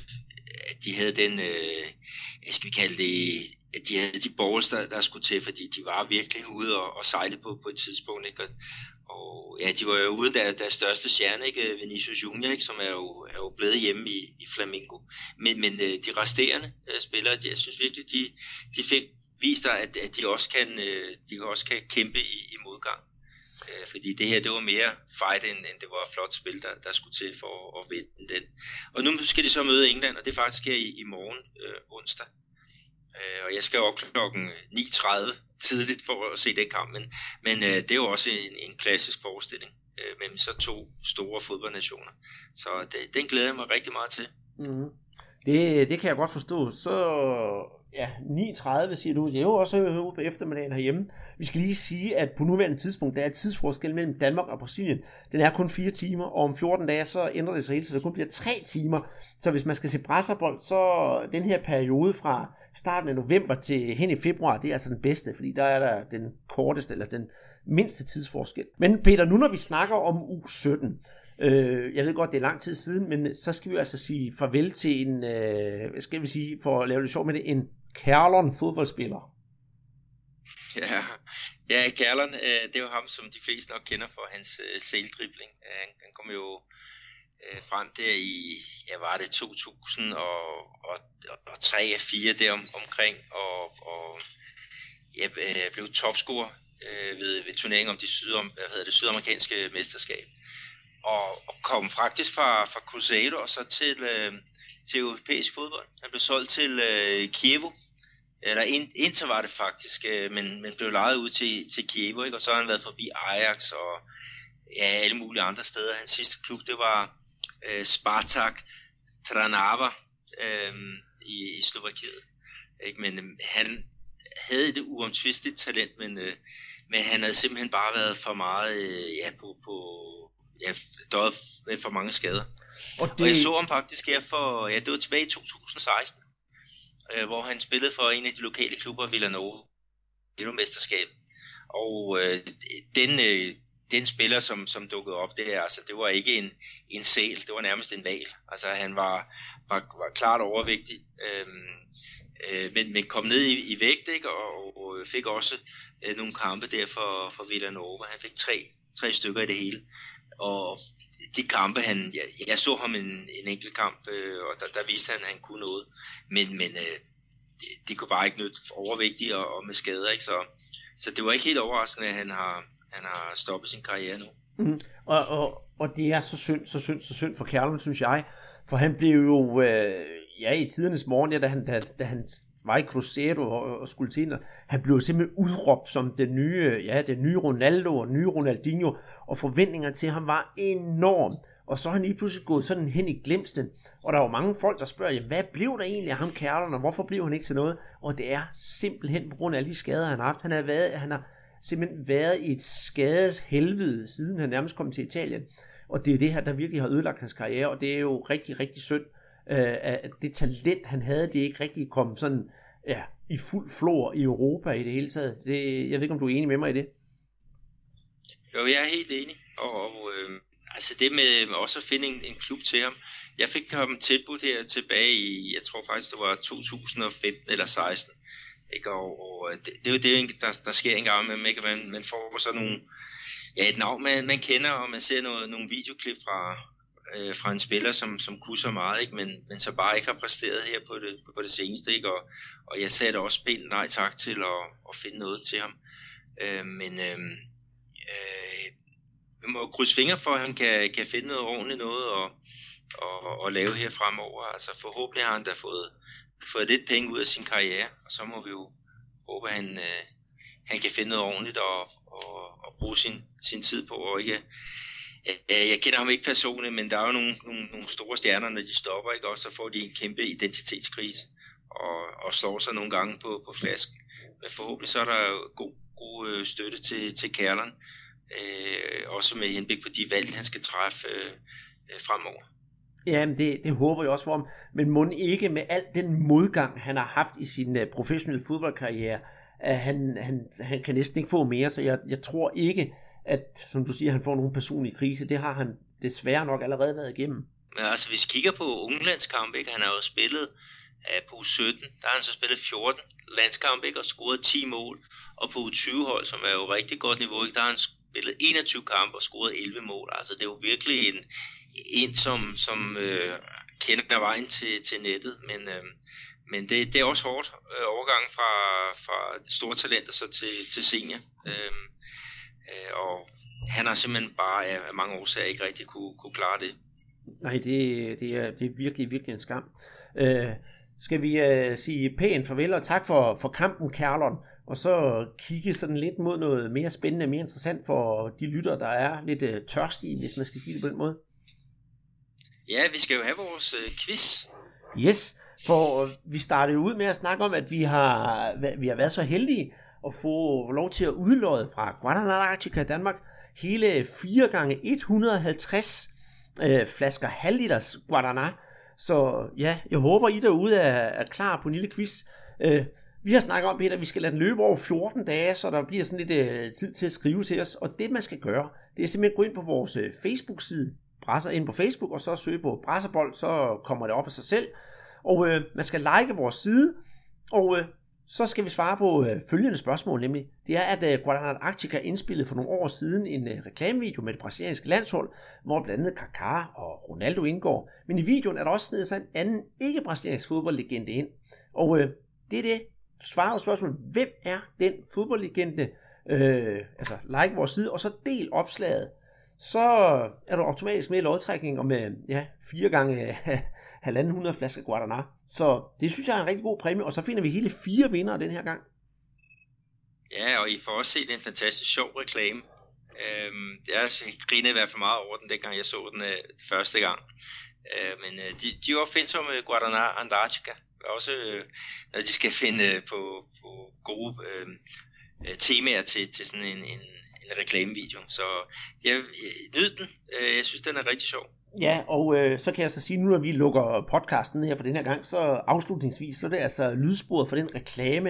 at de havde den, øh, skal vi kalde det, at de havde de balls, der, der skulle til, fordi de var virkelig ude og, og sejle på, på et tidspunkt. Ikke? Og, og ja, de var jo uden der, deres største stjerne, ikke? Vinicius Junior, ikke? som er jo, er jo blevet hjemme i, i Flamingo. Men, men øh, de resterende øh, spillere, de, jeg synes virkelig, de, de fik vist at, at de også kan, øh, de også kan kæmpe i, i modgang. Fordi det her, det var mere fight, end, end det var flot spil, der, der skulle til for at, at vinde den. Og nu skal de så møde England, og det er faktisk her i, i morgen, øh, onsdag. Øh, og jeg skal op klokken 9.30 tidligt for at se den kamp, men, men øh, det er jo også en, en klassisk forestilling øh, mellem så to store fodboldnationer. Så det, den glæder jeg mig rigtig meget til. Mm. Det, det kan jeg godt forstå. Så ja, 9.30 siger du, det er jo også på eftermiddagen herhjemme. Vi skal lige sige, at på nuværende tidspunkt, der er tidsforskel mellem Danmark og Brasilien. Den er kun 4 timer, og om 14 dage, så ændrer det sig helt, så det kun bliver 3 timer. Så hvis man skal se brasserbold, så den her periode fra starten af november til hen i februar, det er altså den bedste, fordi der er der den korteste, eller den mindste tidsforskel. Men Peter, nu når vi snakker om U17, Øh, jeg ved godt, det er lang tid siden, men så skal vi altså sige farvel til en, øh, hvad skal vi sige, for at lave det sjovt med det, en Kærlon fodboldspiller. Ja, ja Kærlon, øh, det er jo ham, som de fleste nok kender for hans øh, seldribling. Øh, han, han kom jo øh, frem der i, ja var det 2000 og, og, og 3 og 4 der om, omkring, og, og ja, øh, blev topscorer øh, ved, ved turneringen om de sydom, hvad hedder det, sydamerikanske mesterskab. Og, og kom faktisk fra, fra Cruzeiro og så til, øh, til europæisk fodbold. Han blev solgt til øh, Kievo, eller ind, indtil var det faktisk, øh, men, men blev lejet ud til, til Kievo, ikke? og så har han været forbi Ajax og ja, alle mulige andre steder. Hans sidste klub, det var øh, Spartak Trnava øh, i, i Slovakiet. Ikke? Men øh, han havde et uomtvisteligt talent, men, øh, men han havde simpelthen bare været for meget øh, ja, på, på ja, døjet med for mange skader. Og, det... og jeg så ham faktisk her for, ja, det var tilbage i 2016, øh, hvor han spillede for en af de lokale klubber, Villanova, i mesterskab. Og øh, den, øh, den spiller, som, som dukkede op der, altså, det var ikke en, en sæl, det var nærmest en val. Altså, han var, var, var klart overvægtig, øhm, øh, men, men kom ned i, i vægt, ikke? Og, og fik også øh, nogle kampe der for, for Villanova. Han fik tre, tre stykker i det hele. Og de kampe, han, jeg, jeg så ham en, en enkelt kamp, øh, og der, der viste han, at han kunne noget. Men, men øh, det, det kunne bare ikke nytte overvægtigt og, og med skader, ikke? Så, så det var ikke helt overraskende, at han har, han har stoppet sin karriere nu. Mm. Og, og, og det er så synd, så synd, så synd for Kjærlund, synes jeg. For han blev jo, øh, ja, i tidernes morgen, ja, da han, da, da han var i Cruzeiro og, og skulle til Han blev simpelthen udråbt som den nye, ja, den nye Ronaldo og nye Ronaldinho, og forventningerne til ham var enorm. Og så er han lige pludselig gået sådan hen i glemsten. Og der var mange folk, der spørger, jamen, hvad blev der egentlig af ham Kærlund, og hvorfor blev han ikke til noget? Og det er simpelthen på grund af alle de skader, han har haft. Han har, været, han har simpelthen været i et skades helvede, siden han nærmest kom til Italien. Og det er det her, der virkelig har ødelagt hans karriere, og det er jo rigtig, rigtig synd, øh, at det talent, han havde, det ikke rigtig kom sådan ja, i fuld flor i Europa i det hele taget. Det, jeg ved ikke, om du er enig med mig i det? Jo, jeg er helt enig, og, og øh, altså det med også at finde en, en klub til ham. Jeg fik ham tilbudt her tilbage i, jeg tror faktisk det var 2015 eller 16. Ikke? Og, og øh, det, det er jo det, der, der sker en gang med, ikke? Man, man får sådan nogle, ja, et navn, man, man kender, og man ser noget, nogle videoklip fra, øh, fra en spiller, som, som kunne så meget, ikke? Men, men så bare ikke har præsteret her på det, på det seneste. Ikke? Og, og jeg sagde da også pænt nej tak til at, at finde noget til ham. Øh, men øh, øh, vi må krydse fingre for, at han kan, kan finde noget ordentligt noget og, og, og lave her fremover. Altså forhåbentlig har han da fået, fået lidt penge ud af sin karriere, og så må vi jo håbe, at han, øh, han kan finde noget ordentligt og, og, og bruge sin, sin tid på, og ikke Øh, jeg kender ham ikke personligt, men der er jo nogle, nogle, nogle store stjerner, når de stopper, ikke? og så får de en kæmpe identitetskrise og, og slår sig nogle gange på, på flasken. Men forhåbentlig så er der god, god øh, støtte til, til Kærleren, øh, også med henblik på de valg, han skal træffe øh, øh fremover. Jamen, det, det håber jeg også for ham. Men må ikke med al den modgang, han har haft i sin uh, professionelle fodboldkarriere, at han, han, han kan næsten ikke få mere, så jeg, jeg tror ikke, at, som du siger, han får nogen personlig krise. Det har han desværre nok allerede været igennem. Men altså, hvis vi kigger på unglandskamp, ikke? han har jo spillet uh, på U17, der har han så spillet 14 landskampe ikke? og scoret 10 mål. Og på U20-hold, som er jo rigtig godt niveau, ikke? der har han spillet 21 kampe og scoret 11 mål. Altså, det er jo virkelig en, en som, som øh, kender vejen til, til nettet. Men, øh, men det, det er også hårdt øh, overgang fra, fra store talenter så til, til senior. Øh, Øh, og han har simpelthen bare af mange årsager ikke rigtig kunne, kunne klare det. Nej, det, det, er, det er virkelig, virkelig en skam. Øh, skal vi øh, sige pænt farvel og tak for, for kampen, Kærlon, og så kigge sådan lidt mod noget mere spændende, mere interessant for de lytter, der er lidt øh, tørstige, hvis man skal sige det på den måde. Ja, vi skal jo have vores øh, quiz. Yes, for vi startede ud med at snakke om, at vi har, vi har været så heldige at få lov til at udlåde fra Guadalajara Danmark hele 4 gange 150 øh, flasker halvliters Guadana. Så ja, jeg håber I derude er, er klar på en lille quiz. Øh, vi har snakket om, Peter, at vi skal lade den løbe over 14 dage, så der bliver sådan lidt øh, tid til at skrive til os. Og det, man skal gøre, det er simpelthen at gå ind på vores øh, Facebook-side, Brasser ind på Facebook, og så søge på Brasserbold, så kommer det op af sig selv. Og øh, man skal like vores side, og øh, så skal vi svare på øh, følgende spørgsmål, nemlig det er, at øh, Guadalajara Arctica indspillede for nogle år siden en øh, reklamevideo med det brasilianske landshold, hvor blandt andet Kaká og Ronaldo indgår. Men i videoen er der også snedet sig en anden ikke-brasiliansk fodboldlegende ind. Og øh, det er det svaret spørgsmål. Hvem er den fodboldlegende? Øh, altså like vores side, og så del opslaget. Så er du automatisk med i lodtrækningen med ja, fire gange halvanden hundrede flasker Guadana. Så det synes jeg er en rigtig god præmie, og så finder vi hele fire vinder den her gang. Ja, og I får også set en fantastisk sjov reklame. Øhm, jeg grinede i hvert fald meget over den, dengang jeg så den øh, første gang. Øh, men øh, de, de er opfindsomme med Guadana Antarctica. Også øh, når de skal finde øh, på, på gode øh, øh temaer til, til sådan en, en, en reklamevideo. Så jeg, jeg nyd den. Øh, jeg synes, den er rigtig sjov. Ja, og øh, så kan jeg så sige, nu når vi lukker podcasten her for den her gang, så afslutningsvis, så er det altså lydsporet for den reklame,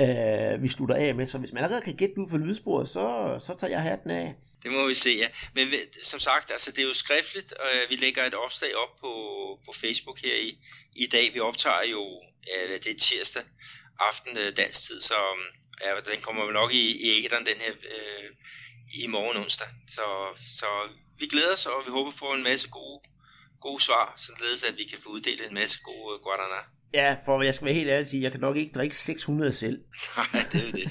øh, vi slutter af med. Så hvis man allerede kan gætte ud for lydsporet, så, så tager jeg hatten af. Det må vi se, ja. Men som sagt, altså, det er jo skriftligt, og vi lægger et opslag op på, på Facebook her i, i dag. Vi optager jo, ja, det er tirsdag aften øh, dansk tid, så ja, den kommer vel nok i, i ægeren den her øh, i morgen onsdag. Så, så vi glæder os, og vi håber på en masse gode, gode svar, således at vi kan få uddelt en masse gode guadana. Ja, for jeg skal være helt ærlig sige, jeg kan nok ikke drikke 600 selv. Nej, det er det.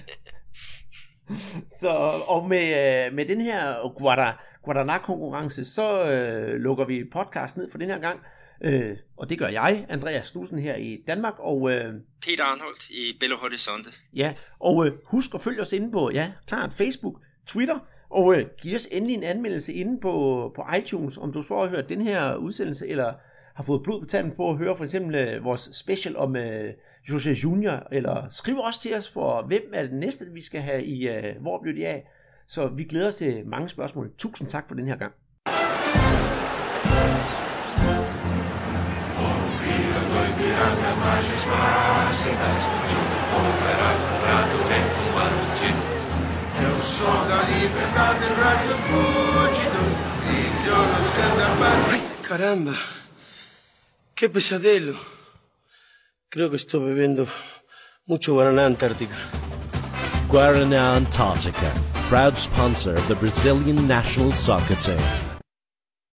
så, og med, øh, med den her Guadana, Guadana-konkurrence, så øh, lukker vi podcast ned for den her gang. Øh, og det gør jeg, Andreas Stussen her i Danmark. Og, øh, Peter Arnholdt i Belo Horizonte. Ja, og øh, husk at følge os inde på, ja, klart, Facebook, Twitter, og øh, giv os endelig en anmeldelse inde på, på iTunes, om du så har hørt den her udsendelse, eller har fået blod på tanden på at høre for eksempel øh, vores special om øh, José Junior, eller skriv også til os for, hvem er det næste, vi skal have i øh, Hvor bliver de af? Så vi glæder os til mange spørgsmål. Tusind tak for den her gang. imagens plácidas, de um povo era curado feito bandido. Eu sou da liberdade, rádios múltiplos, e de ouro sendo paz. Caramba, que pesadelo. Creo que estou bebendo muito Guaraná Antártica. Guaraná Antártica, proud sponsor of the Brazilian national soccer team.